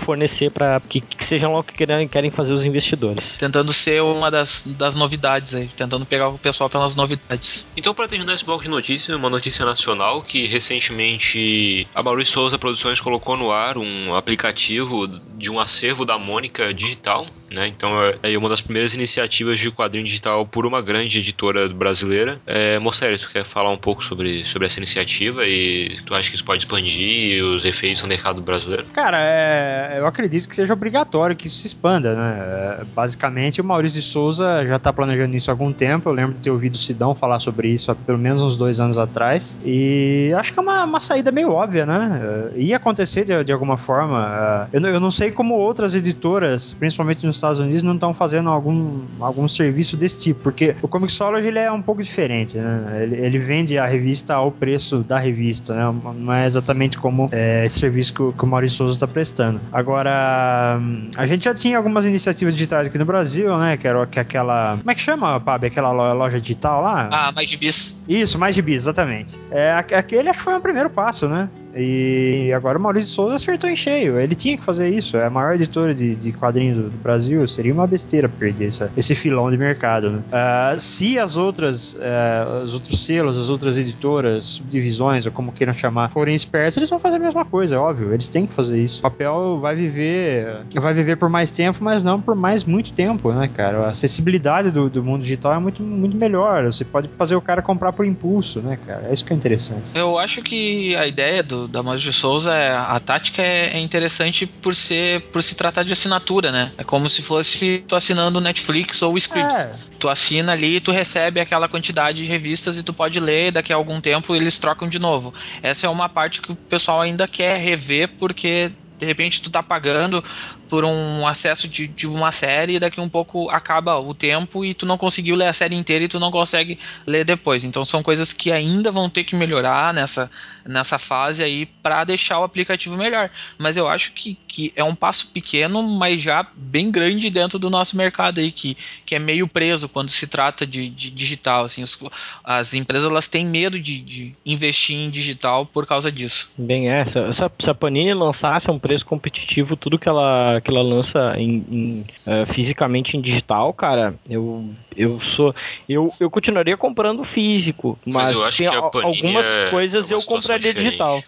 fornecer para que, que sejam lá o que querem, querem fazer os investidores. Tentando ser uma das, das novidades aí, tentando pegar o pessoal pelas novidades. Então, para terminar esse bloco de notícias, uma notícia nacional que recentemente a Maurício Souza Produções colocou no ar um aplicativo de um acervo da Mônica Digital, né? Então é aí uma das primeiras iniciativas de quadrinho digital por uma grande editora brasileira. É, Mocelli, tu quer falar um pouco sobre, sobre essa iniciativa e tu acha que isso pode expandir os efeitos no mercado brasileiro? Cara, é, eu acredito que seja obrigatório que isso se expanda, né? É, Basicamente, o Maurício de Souza já tá planejando isso há algum tempo. Eu lembro de ter ouvido o Sidão falar sobre isso há pelo menos uns dois anos atrás. E acho que é uma, uma saída meio óbvia, né? É, Ia acontecer de, de alguma forma. É, Eu, não- eu não sei como outras editoras, principalmente nos Estados Unidos, não estão fazendo algum, algum serviço desse tipo. Porque o Comixology ele é um pouco diferente, né? Ele, ele vende a revista ao preço da revista, né? Não é exatamente como é, esse serviço que, o- que o Maurício Souza está prestando. Agora, a gente já tinha algumas iniciativas digitais aqui no Brasil, né? Que era que aquela. Como é que chama, Pab? Aquela lo- loja digital lá? Ah, mais de bis. Isso, mais de bis, exatamente. É, aque- aquele acho que foi o primeiro passo, né? E agora o Maurício Souza acertou em cheio. Ele tinha que fazer isso. É a maior editora de, de quadrinhos do, do Brasil. Seria uma besteira perder essa- esse filão de mercado. Né? Ah, se as outras, ah, os outros selos, as outras editoras, subdivisões, ou como queiram chamar, forem espertos, eles vão fazer a mesma coisa, é óbvio. Eles têm que fazer isso. O papel vai viver, vai viver por mais tempo, mas não por mais muito tempo, né, cara? A acessibilidade do, do mundo digital é muito, muito melhor. Você pode fazer o cara comprar por impulso, né, cara? É isso que é interessante. Eu acho que a ideia do, da Maurício de Souza, é, a tática é, é interessante por ser por se tratar de assinatura, né? É como se fosse tu assinando Netflix ou Scripts. É, Tu assina ali e tu recebe aquela quantidade de revistas e tu pode ler, daqui a algum tempo eles trocam de novo. Essa é uma parte que o pessoal ainda quer rever porque de repente tu tá pagando por um acesso de, de uma série e daqui um pouco acaba o tempo e tu não conseguiu ler a série inteira e tu não consegue ler depois. Então são coisas que ainda vão ter que melhorar nessa, nessa fase aí para deixar o aplicativo melhor. Mas eu acho que, que é um passo pequeno, mas já bem grande dentro do nosso mercado aí, que, que é meio preso quando se trata de, de digital. Assim, os, as empresas elas têm medo de, de, investir em digital por causa disso. Bem, é, se, a Panini lançasse um preço competitivo tudo que ela, que ela lança em, em uh, fisicamente em digital, cara, eu, eu sou. Eu, eu continuaria comprando físico, mas, mas tem algumas é coisas eu compraria diferente. digital.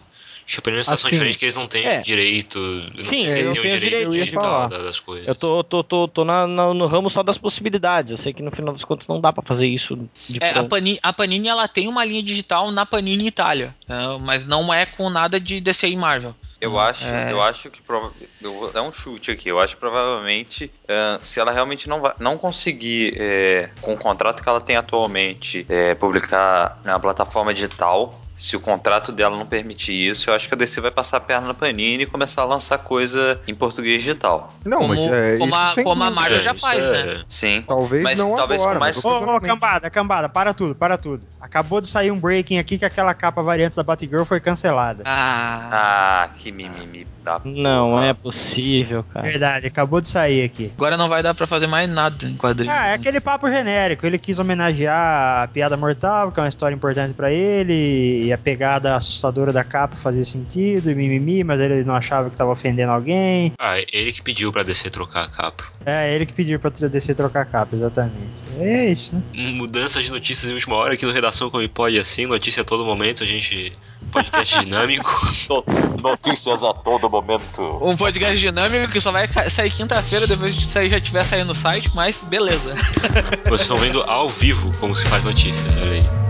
Tipo, é uma situação assim, diferente que eles não têm é. direito. Não Sim, sei se eles têm o direito digital das coisas. Eu tô, tô, tô, tô na, na, no ramo só das possibilidades. Eu sei que no final das contas não dá para fazer isso. é, a Panini, a Panini ela tem uma linha digital na Panini Itália, né, mas não é com nada de DC e Marvel. Eu acho, é. eu acho que eu vou dar um chute aqui. Eu acho que provavelmente, uh, se ela realmente não, vai, não conseguir, é, com o contrato que ela tem atualmente, é, publicar na plataforma digital, se o contrato dela não permitir isso, eu acho que a DC vai passar a perna na Panini e começar a lançar coisa em português digital. Não, como, mas é, como, a, como a Marvel já faz, é. né? Sim. Talvez mas não talvez agora. Mais... Ô, ô, cambada, cambada, para tudo, para tudo. Acabou de sair um breaking aqui que aquela capa variante da Batgirl foi cancelada. Ah, ah que mimimi da Não é possível, cara. Verdade, acabou de sair aqui. Agora não vai dar para fazer mais nada em quadrinho. Ah, é aquele papo genérico. Ele quis homenagear a Piada Mortal, que é uma história importante para ele a pegada assustadora da capa fazia sentido, e mimimi, mas ele não achava que tava ofendendo alguém. Ah, ele que pediu pra descer trocar a capa. É, ele que pediu pra descer trocar a capa, exatamente. É isso, né? Mudança de notícias em última hora aqui no Redação Como Pode assim, notícia a todo momento, a gente. Podcast dinâmico. Notícias a todo momento. Um podcast dinâmico que só vai sair quinta-feira, depois de sair já tiver saindo no site, mas beleza. Vocês estão vendo ao vivo como se faz notícia, olha aí.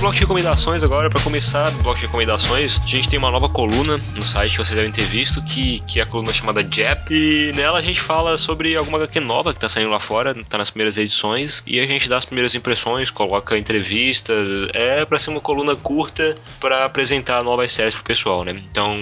Bloco de recomendações agora, para começar, bloco de recomendações, a gente tem uma nova coluna no site que vocês devem ter visto, que, que é a coluna chamada Jap, e nela a gente fala sobre alguma HQ nova que tá saindo lá fora, tá nas primeiras edições, e a gente dá as primeiras impressões, coloca entrevistas, é para ser uma coluna curta para apresentar novas séries pro pessoal, né? Então,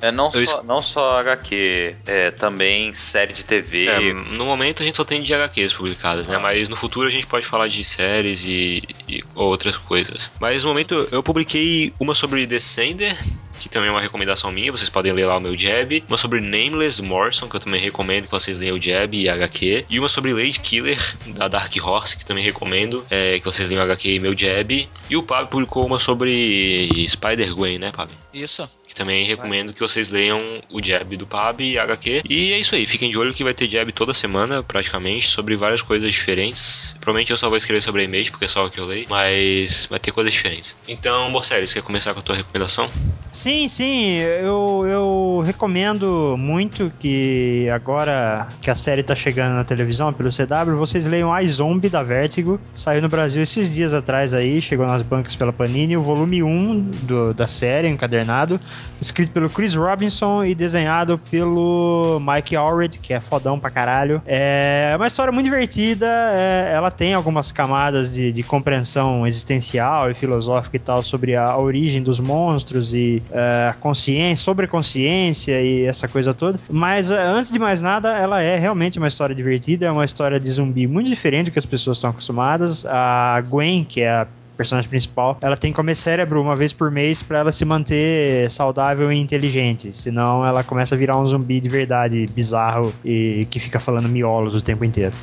é, não, só, não só HQ, é, também série de TV. É, no momento a gente só tem de HQs publicadas, né? ah. Mas no futuro a gente pode falar de séries e, e outras coisas. Mas no momento eu publiquei uma sobre Descender, que também é uma recomendação minha, vocês podem ler lá o meu Jab. Uma sobre Nameless, Morrison, que eu também recomendo que vocês leiam o Jab e HQ. E uma sobre Lady Killer, da Dark Horse, que também recomendo é, que vocês leiam HQ e meu Jab. E o Pab publicou uma sobre Spider-Gwen, né, Pab? Isso. Que também recomendo que vocês leiam o Jab do Pab e HQ. E é isso aí, fiquem de olho que vai ter Jab toda semana, praticamente, sobre várias coisas diferentes. Provavelmente eu só vou escrever sobre a Image, porque é só o que eu leio, mas vai ter coisas diferentes. Então, Borceles, quer começar com a tua recomendação? Sim, sim, eu, eu recomendo muito que agora que a série tá chegando na televisão pelo CW, vocês leiam a Zombie da Vertigo. Saiu no Brasil esses dias atrás aí, chegou nas bancas pela Panini, o volume 1 do, da série, encadernado escrito pelo Chris Robinson e desenhado pelo Mike Allred, que é fodão pra caralho. É uma história muito divertida, é, ela tem algumas camadas de, de, compreensão existencial e filosófica e tal sobre a, a origem dos monstros e a consciência, sobre consciência e essa coisa toda. Mas é, antes de mais nada, ela é realmente uma história divertida, é uma história de zumbi muito diferente do que as pessoas estão acostumadas. A Gwen, que é a personagem principal, ela tem que comer cérebro uma vez por mês para ela se manter saudável e inteligente. Senão ela começa a virar um zumbi de verdade bizarro e que fica falando miolos o tempo inteiro.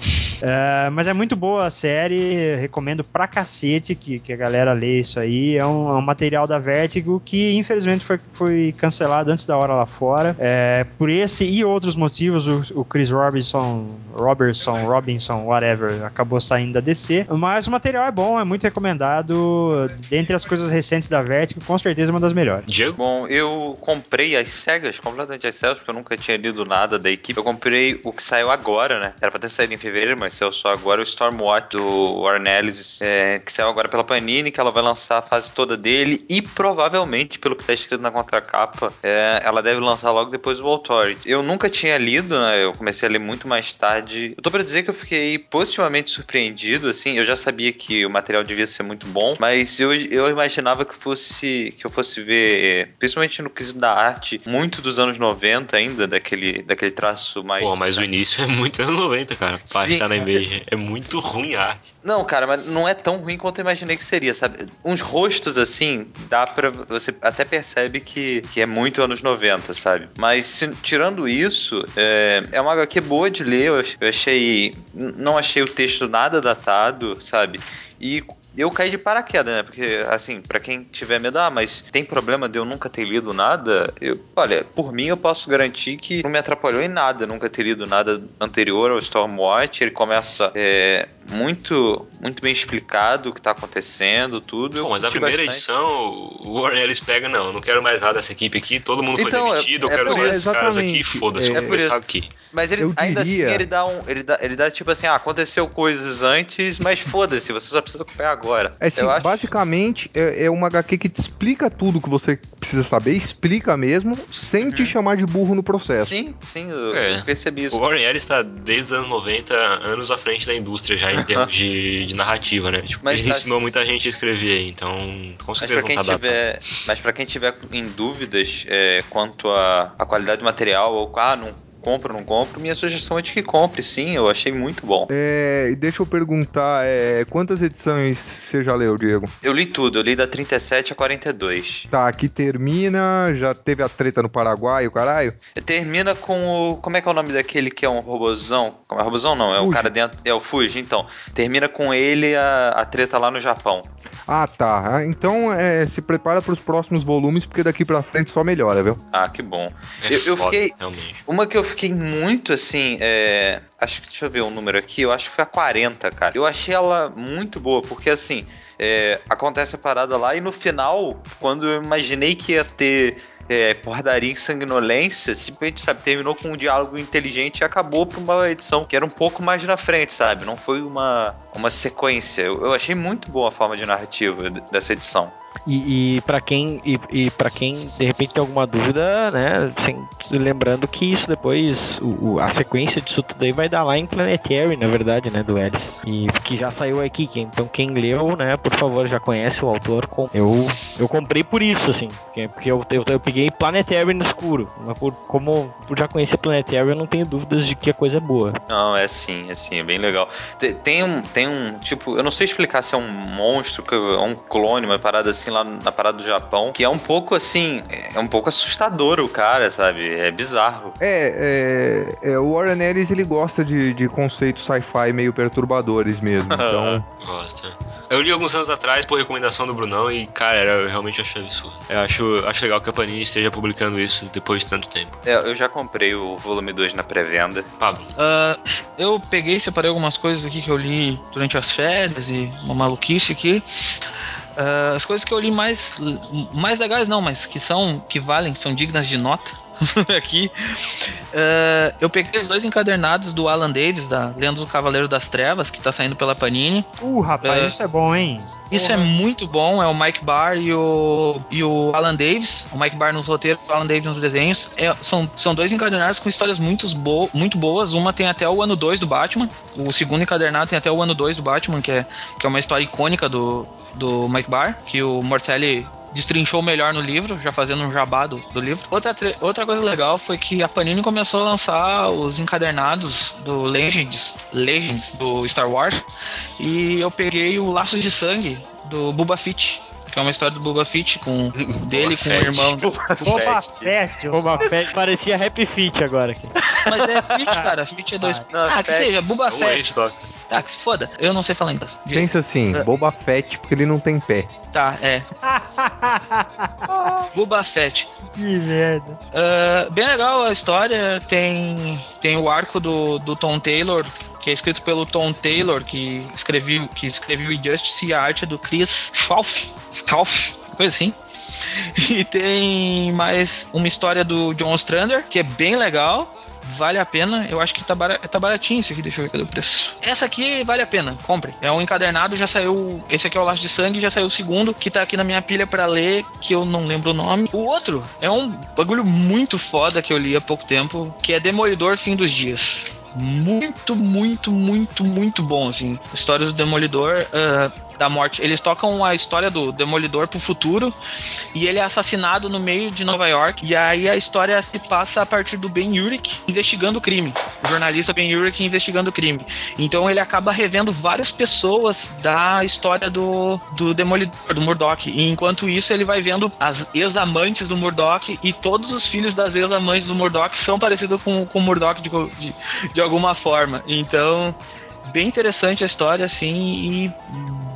É, mas é muito boa a série, recomendo pra cacete que, que a galera lê isso aí. É um, é um material da Vertigo que infelizmente foi, foi cancelado antes da hora lá fora. É, por esse e outros motivos, o, o Chris Robinson, Robertson, Robinson, whatever, acabou saindo da DC. Mas o material é bom, é muito recomendado. Dentre as coisas recentes da Vertigo, com certeza uma das melhores. Diego? Bom, eu comprei as cegas, completamente as cegas, porque eu nunca tinha lido nada da equipe. Eu comprei o que saiu agora, né? Era pra ter saído em fevereiro, mas saiu só agora o Stormwatch do Warren Ellis, é, que saiu agora pela Panini, que ela vai lançar a fase toda dele e provavelmente, pelo que tá escrito na contracapa, é, ela deve lançar logo depois do Authority. Eu nunca tinha lido, né? Eu comecei a ler muito mais tarde. Eu tô pra dizer que eu fiquei positivamente surpreendido, assim. Eu já sabia que o material devia ser muito bom, mas eu, eu imaginava que fosse que eu fosse ver, principalmente no quesito da arte, muito dos anos 90 ainda, daquele, daquele traço mais. Pô, mas o início é muito anos 90, cara. Pra Sim, estar na imagem. É muito ruim a arte. Não, cara, mas não é tão ruim quanto eu imaginei que seria, sabe? Uns rostos assim, dá pra. Você até percebe que, que é muito anos 90, sabe? Mas se- tirando isso, é, é uma HQ boa de ler. Eu eu achei. Não achei o texto nada datado, sabe? E eu caí de paraquedas, né? Porque, assim, pra quem tiver medo, ah, mas tem problema de eu nunca ter lido nada? Eu, olha, por mim eu posso garantir que não me atrapalhou em nada nunca ter lido nada anterior ao Stormwatch. Ele começa é, muito, muito bem explicado o que tá acontecendo, tudo. Eu Pô, mas na curti primeira bastante. edição, o Warren Ellis pega, não, eu não quero mais nada dessa equipe aqui, todo mundo foi Então, é- demitido, eu é quero por ver isso, esses caras aqui, foda-se, É vou por isso. aqui. Mas ele Eu ainda diria- assim ele dá um. Ele dá, ele dá tipo assim, ah, aconteceu coisas antes, mas foda-se, você só precisa acompanhar agora. É assim, Eu acho- basicamente é, é uma HQ que te explica tudo que você precisa saber, explica mesmo, sem te chamar de burro no processo. Sim, sim, eu É. percebi isso. O Warren Ellis tá desde os anos 90, anos à frente da indústria já em termos de, de narrativa, né? Tipo, Mas ele tá- ensinou muita gente a escrever, então com Mas certeza pra, não quem tá tiver, mas pra quem tiver em dúvidas é, quanto à à qualidade do material, ou ah, não compro, não compro, minha sugestão é de que compre, sim, eu achei muito bom. É, e deixa eu perguntar, é, quantas edições você já leu, Diego? Eu li tudo, eu li da 37 a 42. Tá, aqui termina, já teve a treta no Paraguai, o caralho? Termina com o. Como é que é o nome daquele que é um robozão? Como é robozão? Não, é o Fuji. cara dentro. É o Fuji, então. Termina com ele e a, a treta lá no Japão. Ah, tá. Ah, Então é, se prepara pros próximos volumes, porque daqui pra frente só melhora, viu? Ah, que bom. É eu, eu foda, fiquei. realmente. Uma que eu fiquei muito assim, é. Acho que, deixa eu ver o número aqui, eu acho que foi a 40, cara. Eu achei ela muito boa, porque assim, é, acontece a parada lá e no final, quando eu imaginei que ia ter é, porradaria e sanguinolência, simplesmente, sabe, terminou com um diálogo inteligente e acabou pra uma edição que era um pouco mais na frente, sabe? Não foi uma, uma sequência. Eu, eu achei muito boa a forma de narrativa dessa edição. E, e para quem e, e para quem de repente tem alguma dúvida, né, sem- lembrando que isso depois o, o- a sequência disso tudo aí vai dar lá em Planetary, na verdade, né, do Ellis. E que já saiu aqui, então quem leu, né, por favor, já conhece o autor, com- eu eu comprei por isso assim, porque- porque eu, eu, eu peguei Planetary no escuro, mas por, como por já conhecer Planetary, eu não tenho dúvidas de que a coisa é boa. Não, é sim, é sim, é bem legal. Te- Tem um, tem um, tipo, eu não sei explicar se é um monstro, é um clone, uma parada assim lá na parada do Japão, que é um pouco assim, é um pouco assustador o cara, sabe? É bizarro. É, é, é, o Warren Ellis, ele gosta de, de conceitos sci-fi meio perturbadores mesmo, então... Gosta. Eu li alguns anos atrás por recomendação do Brunão e, cara, era- eu realmente achei absurdo. Eu acho, acho legal que a Panini esteja publicando isso depois de tanto tempo. É, eu já comprei o volume 2 na pré-venda. Pablo, Ah, eu peguei, separei algumas coisas aqui que eu li durante as férias e uma maluquice aqui. Ah, as coisas que eu li mais, mais legais não, mas que são, que valem, são dignas de nota aqui. Ah, eu peguei os dois encadernados do Alan Davis, da Lenda do Cavaleiro das Trevas, que tá saindo pela Panini. Uh, rapaz, É. isso é bom, hein? Isso é muito bom, é o Mike Barr e o, e o Alan Davis. O Mike Barr nos roteiros, o Alan Davis nos desenhos. É, são, são dois encadernados com histórias muito, bo muito boas. Uma tem até o ano 2 do Batman. O segundo encadernado tem até o ano 2 do Batman, que é, que é uma história icônica do, do Mike Barr, que o Morcelli destrinchou melhor no livro, já fazendo um jabá do, do livro. Outra, outra coisa legal foi que a Panini começou a lançar os encadernados do Legends, Legends do Star Wars, e eu peguei o Laços de Sangue do Boba Fett. Que é uma história do Boba Fett com dele com o Fett. irmão. Boba Fett. Boba Fett parecia Happy Feet agora aqui. Mas é Fett, cara. Fett é dois. Não, ah, que seja, Boba É um Fett. só. Tá, que se foda. Eu não sei falar inglês. Pensa assim, Boba Fett, porque ele não tem pé. Tá, é. Boba Fett. Que merda. Ah, bem legal a história. Tem, tem o arco do, do Tom Taylor, que é escrito pelo Tom Taylor, que escreveu, que escreveu Injustice e a arte do Chris Schalf, coisa assim. E tem mais uma história do John Strander, que é bem legal. Vale a pena, eu acho que tá, bara- tá baratinho esse aqui, deixa eu ver cadê o preço. Essa aqui vale a pena, compre. É um encadernado, já saiu. Esse aqui é o Laço de Sangue, já saiu o segundo, que tá aqui na minha pilha pra ler, que eu não lembro o nome. O outro é um bagulho muito foda que eu li há pouco tempo, que é Demolidor Fim dos Dias. Muito, muito, muito, muito bom, assim. Histórias do Demolidor, ah, da morte. Eles tocam a história do Demolidor pro futuro e ele é assassinado no meio de Nova York. E aí a história se passa a partir do Ben Urich investigando o crime. O jornalista Ben Urich investigando o crime. Então ele acaba revendo várias pessoas da história do, do Demolidor, do Murdoch. E enquanto isso ele vai vendo as ex-amantes do Murdoch e todos os filhos das ex-amantes do Murdoch são parecidos com, com o Murdoch de, de, de alguma forma. Então bem interessante a história, assim, e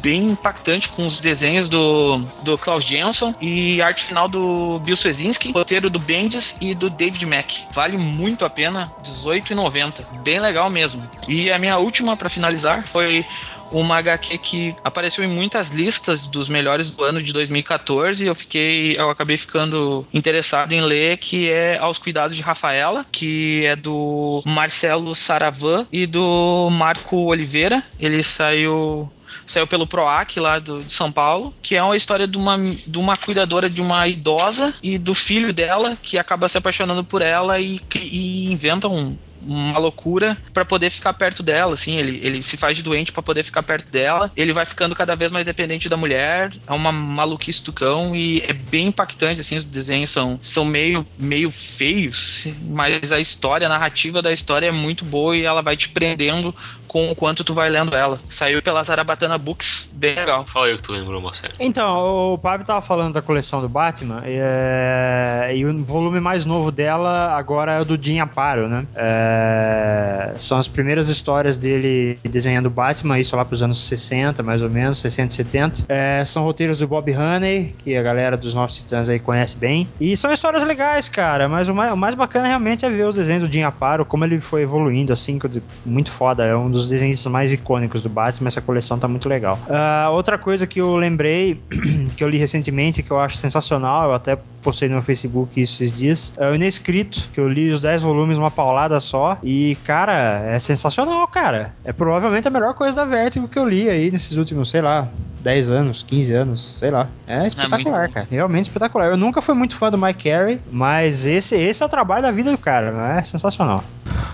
bem impactante com os desenhos do, do Klaus Jensen e arte final do Bill Swezinski, roteiro do Bendis e do David Mack. Vale muito a pena, R$18,90. Bem legal mesmo. E a minha última para finalizar foi uma HQ que apareceu em muitas listas dos melhores do ano de 2014 e eu fiquei, eu acabei ficando interessado em ler, que é Aos Cuidados de Rafaela, que é do Marcelo Saravan e do Marco Oliveira. Ele saiu saiu pelo PROAC lá do, de São Paulo, que é uma história de uma, de uma cuidadora de uma idosa e do filho dela, que acaba se apaixonando por ela e, e inventa um, uma loucura pra poder ficar perto dela, assim, ele, ele se faz de doente pra poder ficar perto dela, ele vai ficando cada vez mais dependente da mulher, é uma maluquice do cão e é bem impactante, assim, os desenhos são, são meio, meio feios, mas a história, a narrativa da história é muito boa e ela vai te prendendo com o quanto tu vai lendo ela. Saiu pela Zarabatana Books, bem legal. Fala aí o que tu lembrou, Marcelo. Então, o Pablo tava falando da coleção do Batman, é, e o volume mais novo dela agora é o do Jim Aparo, né? É, são as primeiras histórias dele desenhando o Batman, isso lá pros anos 60, mais ou menos, 60 e 70. É, são roteiros do Bob Haney, que a galera dos Novos Titãs aí conhece bem. E são histórias legais, cara, mas o mais, o mais bacana realmente é ver os desenhos do Jim Aparo, como ele foi evoluindo, assim, muito foda. É um dos desenhos mais icônicos do Batman, essa coleção tá muito legal. Ah, outra coisa que eu lembrei, que eu li recentemente, que eu acho sensacional, eu até postei no meu Facebook isso esses dias, é o Inescrito, que eu li os 10 volumes uma paulada só, e, cara, é sensacional, cara. É provavelmente a melhor coisa da Vertigo que eu li aí nesses últimos, sei lá, 10 anos, 15 anos, sei lá. É espetacular, bom. cara. Realmente espetacular. Eu nunca fui muito fã do Mike Carey, mas esse, esse é o trabalho da vida do cara, né? É sensacional.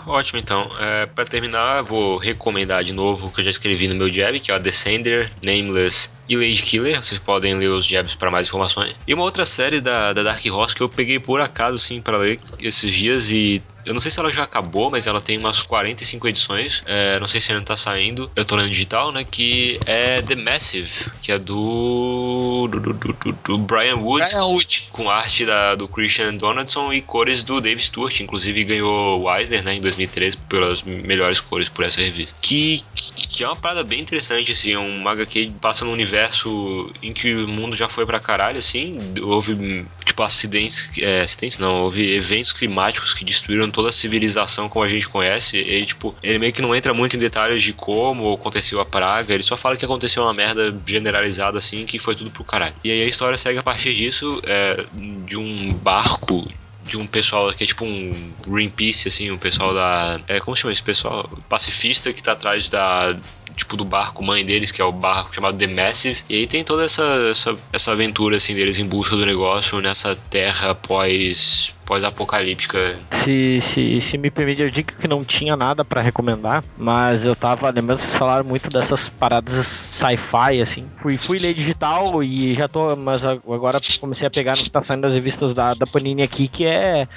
Ótimo, então. É, para terminar, vou recomendar de novo o que eu já escrevi no meu jab, que é o Descender, Nameless e Lady Killer. Vocês podem ler os jabs para mais informações. E uma outra série da, da Dark Horse que eu peguei por acaso, sim, para ler esses dias e eu não sei se ela já acabou, mas ela tem umas 45 edições. É, não sei se ainda tá saindo. Eu tô lendo digital, né? Que é The Massive, que é do. do, do, do, do Brian Wood. Brian Wood. Com arte da, do Christian Donaldson e cores do Dave Stewart. Inclusive ganhou o Eisner, né? Em 2013, pelas melhores cores por essa revista. Que, que é uma parada bem interessante, assim. É um que passa num universo em que o mundo já foi pra caralho, assim. Houve, tipo, acidentes. É, acidentes não, houve eventos climáticos que destruíram toda a civilização como a gente conhece. E, tipo, ele meio que não entra muito em detalhes de como aconteceu a praga. Ele só fala que aconteceu uma merda generalizada, assim, que foi tudo pro caralho. E aí a história segue a partir disso, é, de um barco de um pessoal que é tipo um Greenpeace, assim, um pessoal da. É, como se chama esse pessoal? Pacifista que tá atrás da. Tipo, do barco mãe deles, que é o barco chamado The Massive. E aí tem toda essa, essa, essa aventura, assim, deles em busca do negócio nessa terra pós pós-apocalíptica. Se, se, se me permite, eu digo que não tinha nada pra recomendar, mas eu tava lembrando que vocês falaram muito dessas paradas sci-fi, assim. Fui, fui ler digital e já tô, mas agora comecei a pegar no que tá saindo das revistas da, da Panini aqui, que é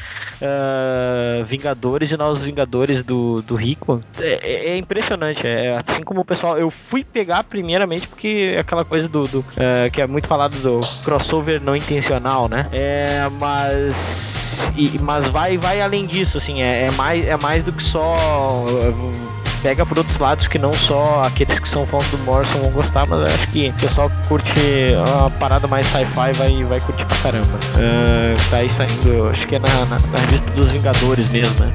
uh, Vingadores e Novos Vingadores do, do Rickman. É, é, é impressionante, é assim como o pessoal. Eu fui pegar primeiramente porque é aquela coisa do, do uh, que é muito falado do crossover não intencional, né? É, mas e, mas vai vai além disso, assim, é, é, mais, é mais do que só. Pega por outros lados que não só aqueles que são fãs do Morrison vão gostar, mas acho que o pessoal que curte uma parada mais sci-fi vai, vai curtir pra caramba. Uh, tá aí saindo, acho que é na, na, na revista dos Vingadores mesmo, né?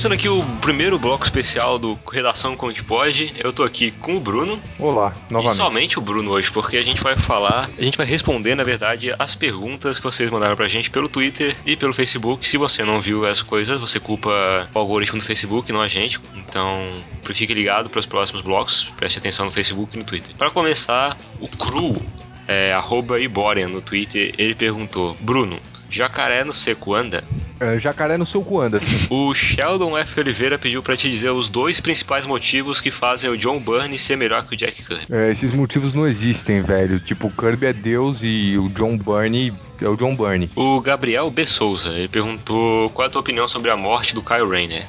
Começando aqui o primeiro bloco especial do Redação Como que Pode. Eu tô aqui com o Bruno. Olá, novamente. E somente o Bruno hoje, porque a gente vai falar, a gente vai responder, na verdade, as perguntas que vocês mandaram pra gente pelo Twitter e pelo Facebook. Se você não viu as coisas, você culpa o algoritmo do Facebook, não a gente. Então, fique ligado para os próximos blocos. Preste atenção no Facebook e no Twitter. Para começar, o Cru, é, arroba Iborian no Twitter, ele perguntou: Bruno, jacaré no seco anda? É, jacaré no seu assim. O Sheldon F. Oliveira pediu para te dizer os dois principais motivos que fazem o John Byrne ser melhor que o Jack Kirby. É, esses motivos não existem, velho. Tipo, o Kirby é Deus e o John Byrne é o John Byrne. O Gabriel B. Souza, ele perguntou qual é a tua opinião sobre a morte do Kyle Rayner.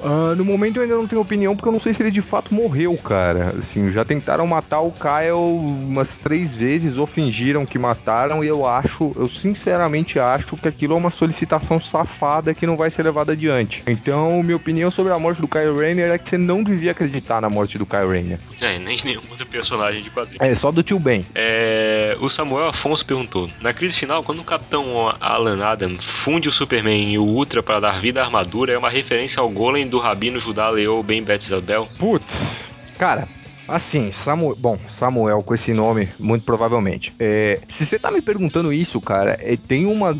Uh, no momento eu ainda não tenho opinião, porque eu não sei se ele de fato morreu, cara. Assim, já tentaram matar o Kyle umas três vezes, ou fingiram que mataram, e eu acho, eu sinceramente acho que aquilo é uma solicitação safada que não vai ser levada adiante. Então, minha opinião sobre a morte do Kyle Rayner é que você não devia acreditar na morte do Kyle Rayner. É, nem nenhum outro personagem de quadrinho. É, só do tio Ben. É, o Samuel Afonso perguntou: Na crise final, quando o Capitão Alan Adam funde o Superman e o Ultra para dar vida à armadura, é uma referência ao Golem do Rabino Judá Leou Ben Betzabel? Putz, cara, Assim, Samuel. Bom, Samuel com esse nome, muito provavelmente. É, se você tá me perguntando isso, cara, é, tem uma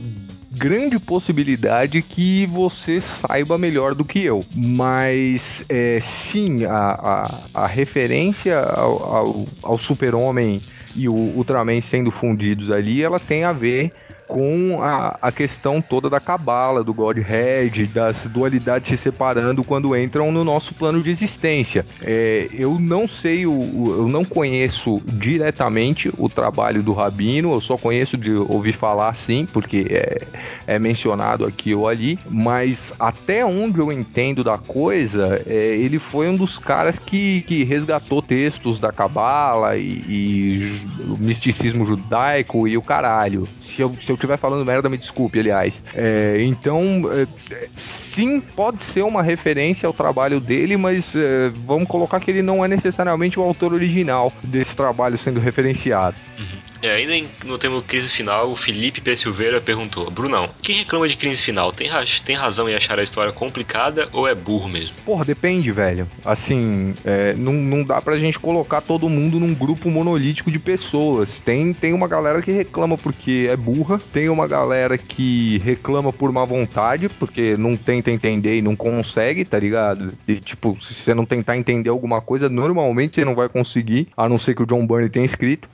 grande possibilidade que você saiba melhor do que eu. Mas é, sim, a, a, a referência ao, ao, ao Super-Homem e o Ultraman sendo fundidos ali, ela tem a ver com a, a questão toda da cabala, do Godhead, das dualidades se separando quando entram no nosso plano de existência. É, eu não sei, o, eu não conheço diretamente o trabalho do Rabino, eu só conheço de ouvir falar sim, porque é, é mencionado aqui ou ali, mas até onde eu entendo da coisa, é, ele foi um dos caras que, que resgatou textos da cabala e, e o misticismo judaico e o caralho. Se eu, se eu estiver falando merda, me desculpe, aliás. É, então, é, sim, pode ser uma referência ao trabalho dele, mas é, vamos colocar que ele não é necessariamente o autor original desse trabalho sendo referenciado. Uhum. É, ainda em, no tema crise final, o Felipe P. Silveira perguntou: Brunão, quem reclama de crise final tem, tem razão em achar a história complicada ou é burro mesmo? Porra, depende, velho. Assim, é, não, não dá pra gente colocar todo mundo num grupo monolítico de pessoas. Tem, tem uma galera que reclama porque é burra, tem uma galera que reclama por má vontade, porque não tenta entender e não consegue, tá ligado? E, tipo, se você não tentar entender alguma coisa, normalmente você não vai conseguir, a não ser que o John Byrne tenha escrito.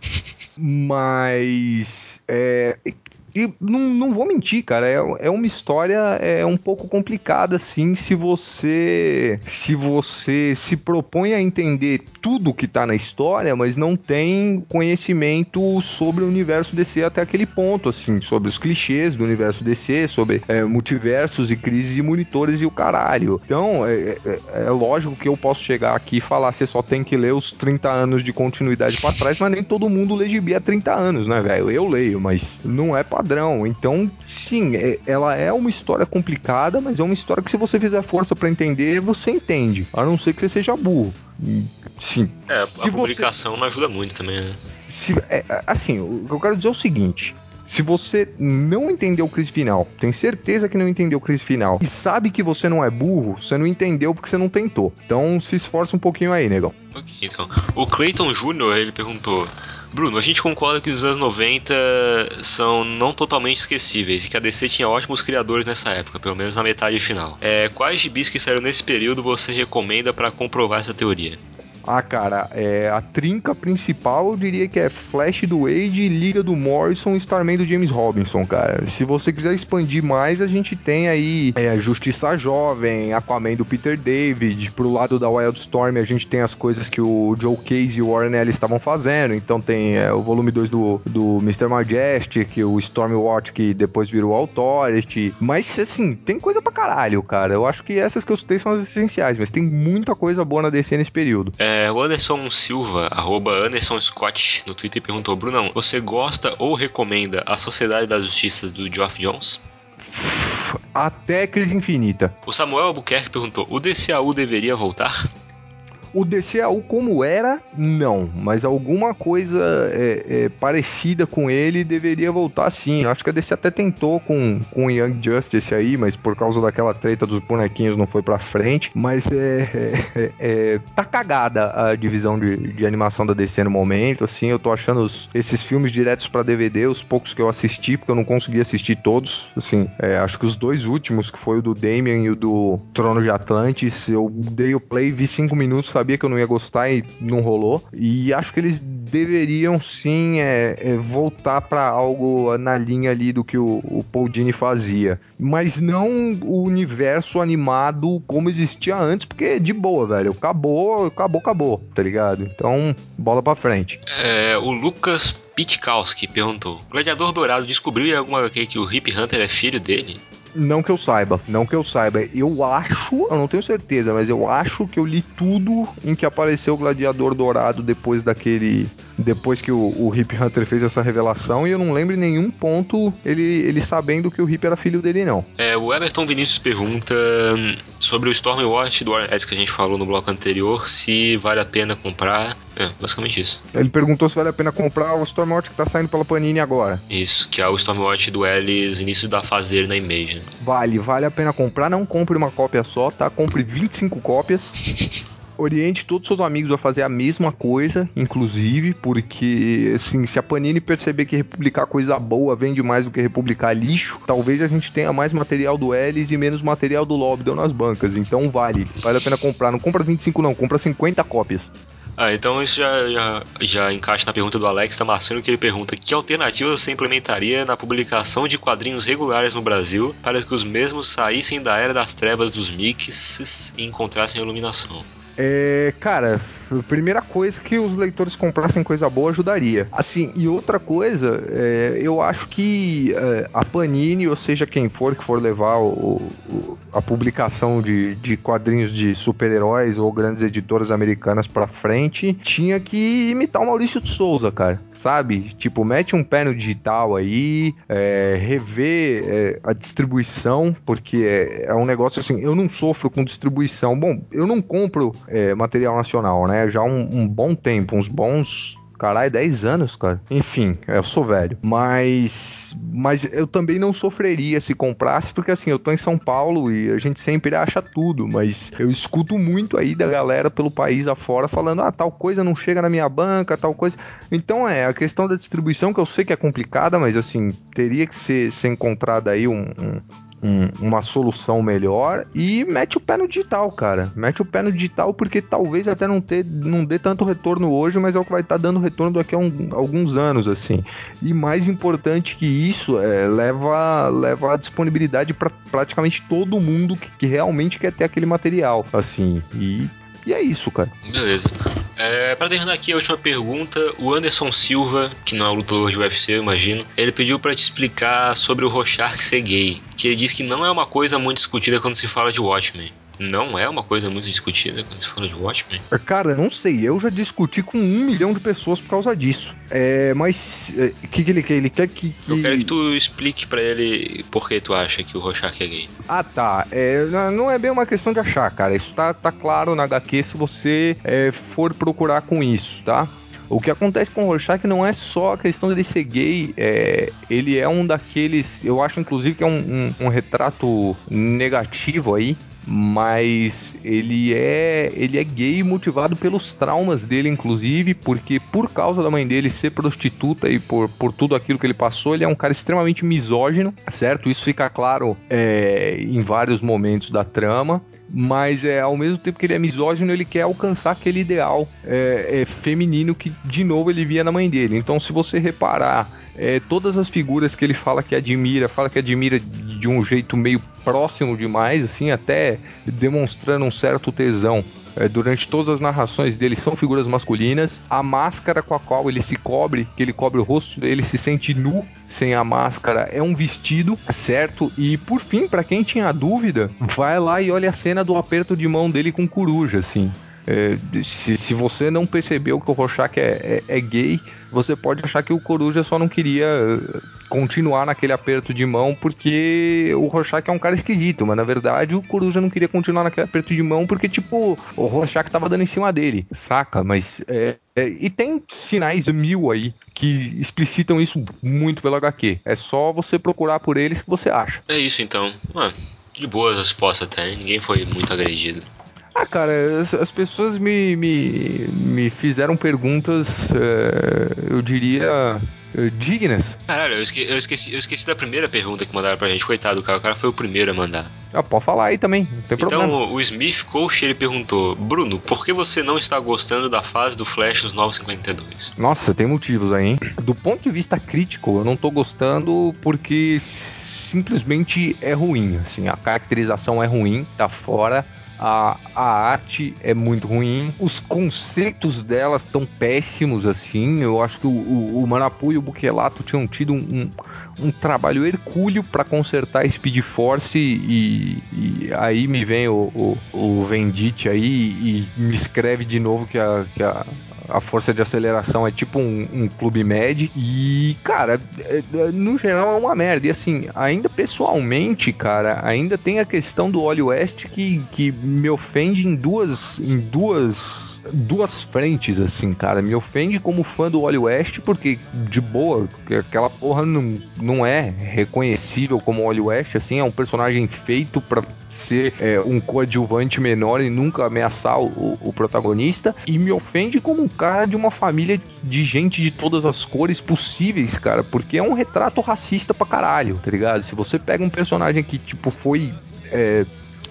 Mas. É, e não, não vou mentir, cara, é, é uma história é um pouco complicada, assim, se você se você se propõe a entender tudo que tá na história, mas não tem conhecimento sobre o universo DC até aquele ponto, assim, sobre os clichês do universo DC, sobre é, multiversos e crises e monitores e o caralho. Então, é, é, é lógico que eu posso chegar aqui e falar, você só tem que ler os 30 anos de continuidade para trás, mas nem todo mundo lê gibi há 30 anos, né, velho? Eu leio, mas não é padrão. Então, sim, é, ela é uma história complicada, mas é uma história que se você fizer força para entender, você entende. A não ser que você seja burro. Sim. É, a publicação não ajuda muito também, né? se, é, assim, o que eu quero dizer é o seguinte. Se você não entendeu o crise final, tem certeza que não entendeu o crise final e sabe que você não é burro, você não entendeu porque você não tentou. Então se esforça um pouquinho aí, negão. Ok, então. O Clayton Jr., ele perguntou: Bruno, a gente concorda que os anos 90 são não totalmente esquecíveis e que a DC tinha ótimos criadores nessa época, pelo menos na metade final. É, quais gibis que saíram nesse período você recomenda para comprovar essa teoria? Ah, cara, é, a trinca principal eu diria que é Flash do Wade, Liga do Morrison e Starman do James Robinson, cara. Se você quiser expandir mais, a gente tem aí é, Justiça Jovem, Aquaman do Peter David. Pro lado da Wildstorm, a gente tem as coisas que o Joe Case e o Warren Ellis estavam fazendo. Então tem é, o volume 2 do, do Mr. Majestic, o Stormwatch que depois virou Authority. Mas, assim, tem coisa pra caralho, cara. Eu acho que essas que eu citei são as essenciais, mas tem muita coisa boa na DC nesse período. É, é, o Anderson Silva, arroba Anderson Scott, no Twitter perguntou: Brunão, você gosta ou recomenda a Sociedade da Justiça do Geoff Jones? Até Crise Infinita. O Samuel Albuquerque perguntou: o DCAU deveria voltar? O DCAU como era, não. Mas alguma coisa é, é, parecida com ele deveria voltar sim. Acho que a DC até tentou com, com o Young Justice aí, mas por causa daquela treta dos bonequinhos não foi pra frente. Mas é, é, é tá cagada a divisão de, de, animação da DC no momento. Assim, eu tô achando os, esses filmes diretos para DVD, os poucos que eu assisti, porque eu não consegui assistir todos. Assim, é, acho que os dois últimos, que foi o do Damien e o do Trono de Atlantis, eu dei o play, vi cinco minutos, sabia que eu não ia gostar e não rolou. E acho que eles deveriam sim é, é voltar para algo na linha ali do que o, o Paul Dini fazia. Mas não o universo animado como existia antes, porque de boa, velho. Acabou, acabou, acabou, tá ligado? Então, bola pra frente. É, o Lucas Pitkowski perguntou: Gladiador Dourado descobriu em alguma HQ que o Hip Hunter é filho dele? Não que eu saiba, não que eu saiba. Eu acho, eu não tenho certeza, mas eu acho que eu li tudo em que apareceu o Gladiador Dourado depois daquele depois que o, o Hip Hunter fez essa revelação e eu não lembro em nenhum ponto ele, ele sabendo que o Hip era filho dele, não. É, o Everton Vinícius pergunta hum, sobre o Stormwatch do Warren que a gente falou no bloco anterior, se vale a pena comprar. É, basicamente isso. Ele perguntou se vale a pena comprar o Stormwatch que tá saindo pela Panini agora. Isso, que é o Stormwatch do Ellis, início da fase dele na Image. Vale, vale a pena comprar, não compre uma cópia só, tá? Compre 25 cópias. oriente todos os seus amigos a fazer a mesma coisa, inclusive, porque, assim, se a Panini perceber que republicar coisa boa vende mais do que republicar lixo, talvez a gente tenha mais material do Ellis e menos material do Lobdell nas bancas. Então vale, vale a pena comprar. Não compra 25 não, compra 50 cópias. Ah, então isso já, já, já encaixa na pergunta do Alex Damasceno, que ele pergunta que alternativa você implementaria na publicação de quadrinhos regulares no Brasil para que os mesmos saíssem da era das trevas dos mixes e encontrassem iluminação? É, cara, primeira coisa que os leitores comprassem coisa boa ajudaria. Assim, e outra coisa, é, eu acho que é, a Panini, ou seja, quem for que for levar o, o, a publicação de, de quadrinhos de super-heróis ou grandes editoras americanas pra frente, tinha que imitar o Maurício de Souza, cara. Sabe? Tipo, mete um pé no digital aí, é, rever é, a distribuição, porque é, é um negócio assim, eu não sofro com distribuição. Bom, eu não compro é, material nacional, né? Já um, um bom tempo, uns bons Caralho, 10 anos, cara. Enfim, eu sou velho. Mas. Mas eu também não sofreria se comprasse, porque assim, eu tô em São Paulo e a gente sempre acha tudo. Mas eu escuto muito aí da galera pelo país afora falando: ah, tal coisa não chega na minha banca, tal coisa. Então é, a questão da distribuição, que eu sei que é complicada, mas assim, teria que ser, ser encontrada aí um, um um- uma solução melhor e mete o pé no digital, cara. Mete o pé no digital porque talvez até não, ter, não dê tanto retorno hoje, mas é o que vai estar dando retorno daqui a um- alguns anos, assim. E mais importante que isso, é, leva, leva a disponibilidade para praticamente todo mundo que, que realmente quer ter aquele material, assim. E, e é isso, cara. Beleza. É, pra terminar aqui a última pergunta, o Anderson Silva, que não é lutador de UFC, eu imagino, ele pediu pra te explicar sobre o Rorschach ser gay, que ele diz que não é uma coisa muito discutida quando se fala de Watchmen. Não é uma coisa muito discutida quando se fala de Watchmen? Cara, não sei, eu já discuti com um milhão de pessoas por causa disso. É, mas o que, que ele quer? Ele quer que. que- Eu quero que tu explique pra ele por que tu acha que o Rorschach é gay. Ah, tá. É, não- não é bem uma questão de achar, cara. Isso tá, tá claro na HQ se você é, for procurar com isso, tá? O que acontece com o Rorschach não é só a questão dele ser gay, é, ele é um daqueles. Eu acho, inclusive, que é um, um- um retrato negativo aí. Mas ele é ele é gay motivado pelos traumas dele, inclusive, porque por causa da mãe dele ser prostituta e por, por tudo aquilo que ele passou, ele é um cara extremamente misógino, certo? Isso fica claro é, em vários momentos da trama. Mas é ao mesmo tempo que ele é misógino, ele quer alcançar aquele ideal é, é, feminino que de novo ele via na mãe dele. Então, se você reparar é, todas as figuras que ele fala que admira, fala que admira de um jeito meio próximo demais, assim, até demonstrando um certo tesão. é, durante todas as narrações dele são figuras masculinas. A máscara com a qual ele se cobre, que ele cobre o rosto, ele se sente nu sem a máscara, é um vestido, certo? E por fim, pra quem tinha dúvida, vai lá e olha a cena do aperto de mão dele com coruja, assim. É, se, se você não percebeu que o Rorschach é, é- é gay, você pode achar que o Coruja só não queria eh, continuar naquele aperto de mão porque o Rorschach é um cara esquisito, mas na verdade o Coruja não queria continuar naquele aperto de mão porque, tipo, o Rorschach tava dando em cima dele, saca? Mas, é, é, e tem sinais mil aí que explicitam isso muito pelo HQ. É só você procurar por eles que você acha. É isso então. De boa resposta até, ninguém foi muito agredido. Ah, cara, as, as pessoas me, me, me fizeram perguntas, eh, eu diria, eh, dignas. Caralho, eu esque- eu esqueci, eu esqueci da primeira pergunta que mandaram pra gente. Coitado, do cara, o cara foi o primeiro a mandar. Ah, pode falar aí também, não tem problema. Então, o Smith Coach ele perguntou: Bruno, por que você não está gostando da fase do Flash dos 952? Nossa, tem motivos aí, hein? Do ponto de vista crítico, eu não tô gostando porque simplesmente é ruim, assim, a caracterização é ruim, tá fora. A, a arte é muito ruim, os conceitos delas estão péssimos, assim. Eu acho que o, o, o Manapu e o Buquelato tinham tido um, um, um trabalho hercúleo pra consertar Speed Force e, e aí me vem o, o, o Vendite aí e me escreve de novo que a, que a, a força de aceleração é tipo um, um clube med. E, cara, é- é- no geral é uma merda. E assim, ainda pessoalmente, cara, ainda tem a questão do Wally West que, que me ofende em duas. em duas. duas frentes, assim, cara. Me ofende como fã do Wally West, porque, de boa, aquela porra não, não é reconhecível como Wally West, assim, é um personagem feito pra ser é, um coadjuvante menor e nunca ameaçar o, o protagonista. E me ofende como um cara de uma família de gente de todas as cores possíveis, cara, porque é um retrato racista pra caralho, tá ligado? Se você pega um personagem que, tipo, foi. é,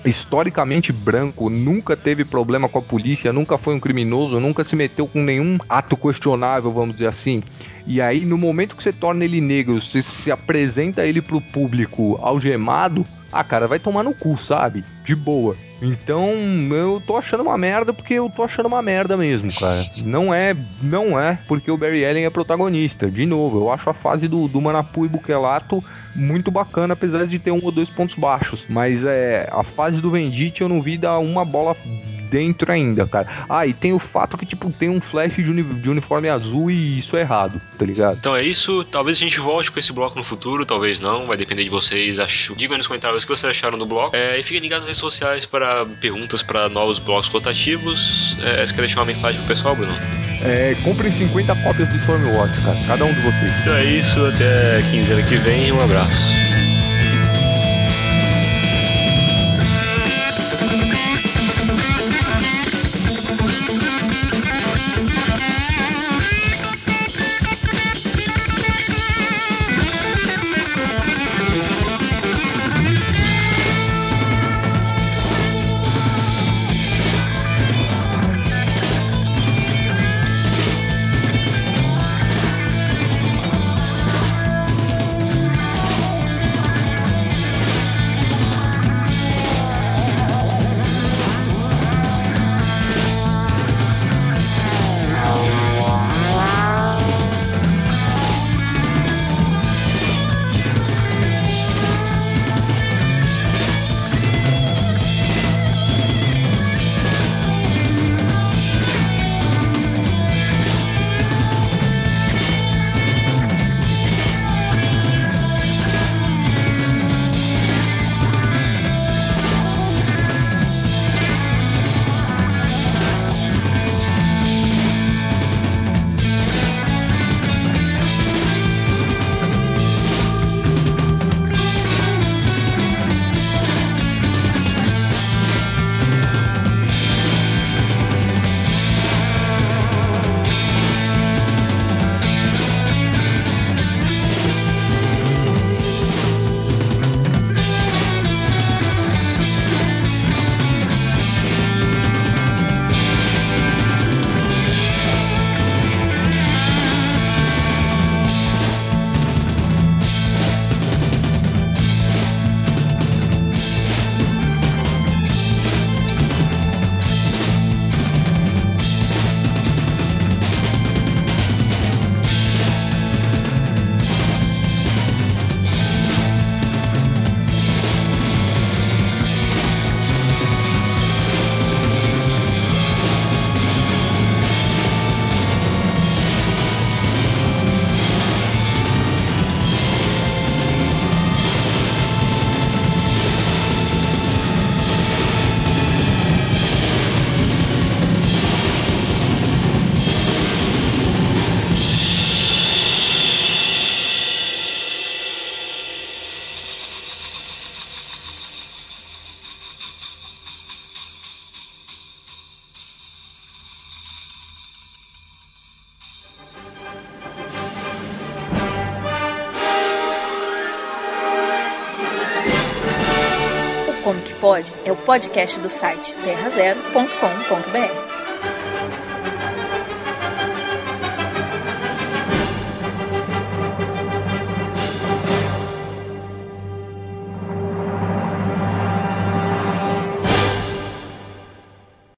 historicamente branco, nunca teve problema com a polícia, nunca foi um criminoso, nunca se meteu com nenhum ato questionável, vamos dizer assim. E aí, no momento que você torna ele negro, você se apresenta ele pro público algemado, ah, cara, vai tomar no cu, sabe? De boa. Então, eu tô achando uma merda porque eu tô achando uma merda mesmo, cara. Não é, não é porque o Barry Allen é protagonista. De novo, eu acho a fase do, do Manapu e Buquelato muito bacana, apesar de ter um ou dois pontos baixos. Mas é a fase do Vendite eu não vi dar uma bola dentro ainda, cara. Ah, e tem o fato que, tipo, tem um flash de, uni- de uniforme azul e isso é errado, tá ligado? Então é isso. Talvez a gente volte com esse bloco no futuro, talvez não. Vai depender de vocês. Acho... Digam aí nos comentários o que vocês acharam do bloco. É, e fiquem ligados nas redes sociais para perguntas para novos blocos cotativos. É, você quer deixar uma mensagem pro pessoal, Bruno? É, comprem 50 cópias do Stormwatch, cara. Cada um de vocês. Então é isso. Até quinzena que vem. Um abraço. É o podcast do site terrazero.com.br.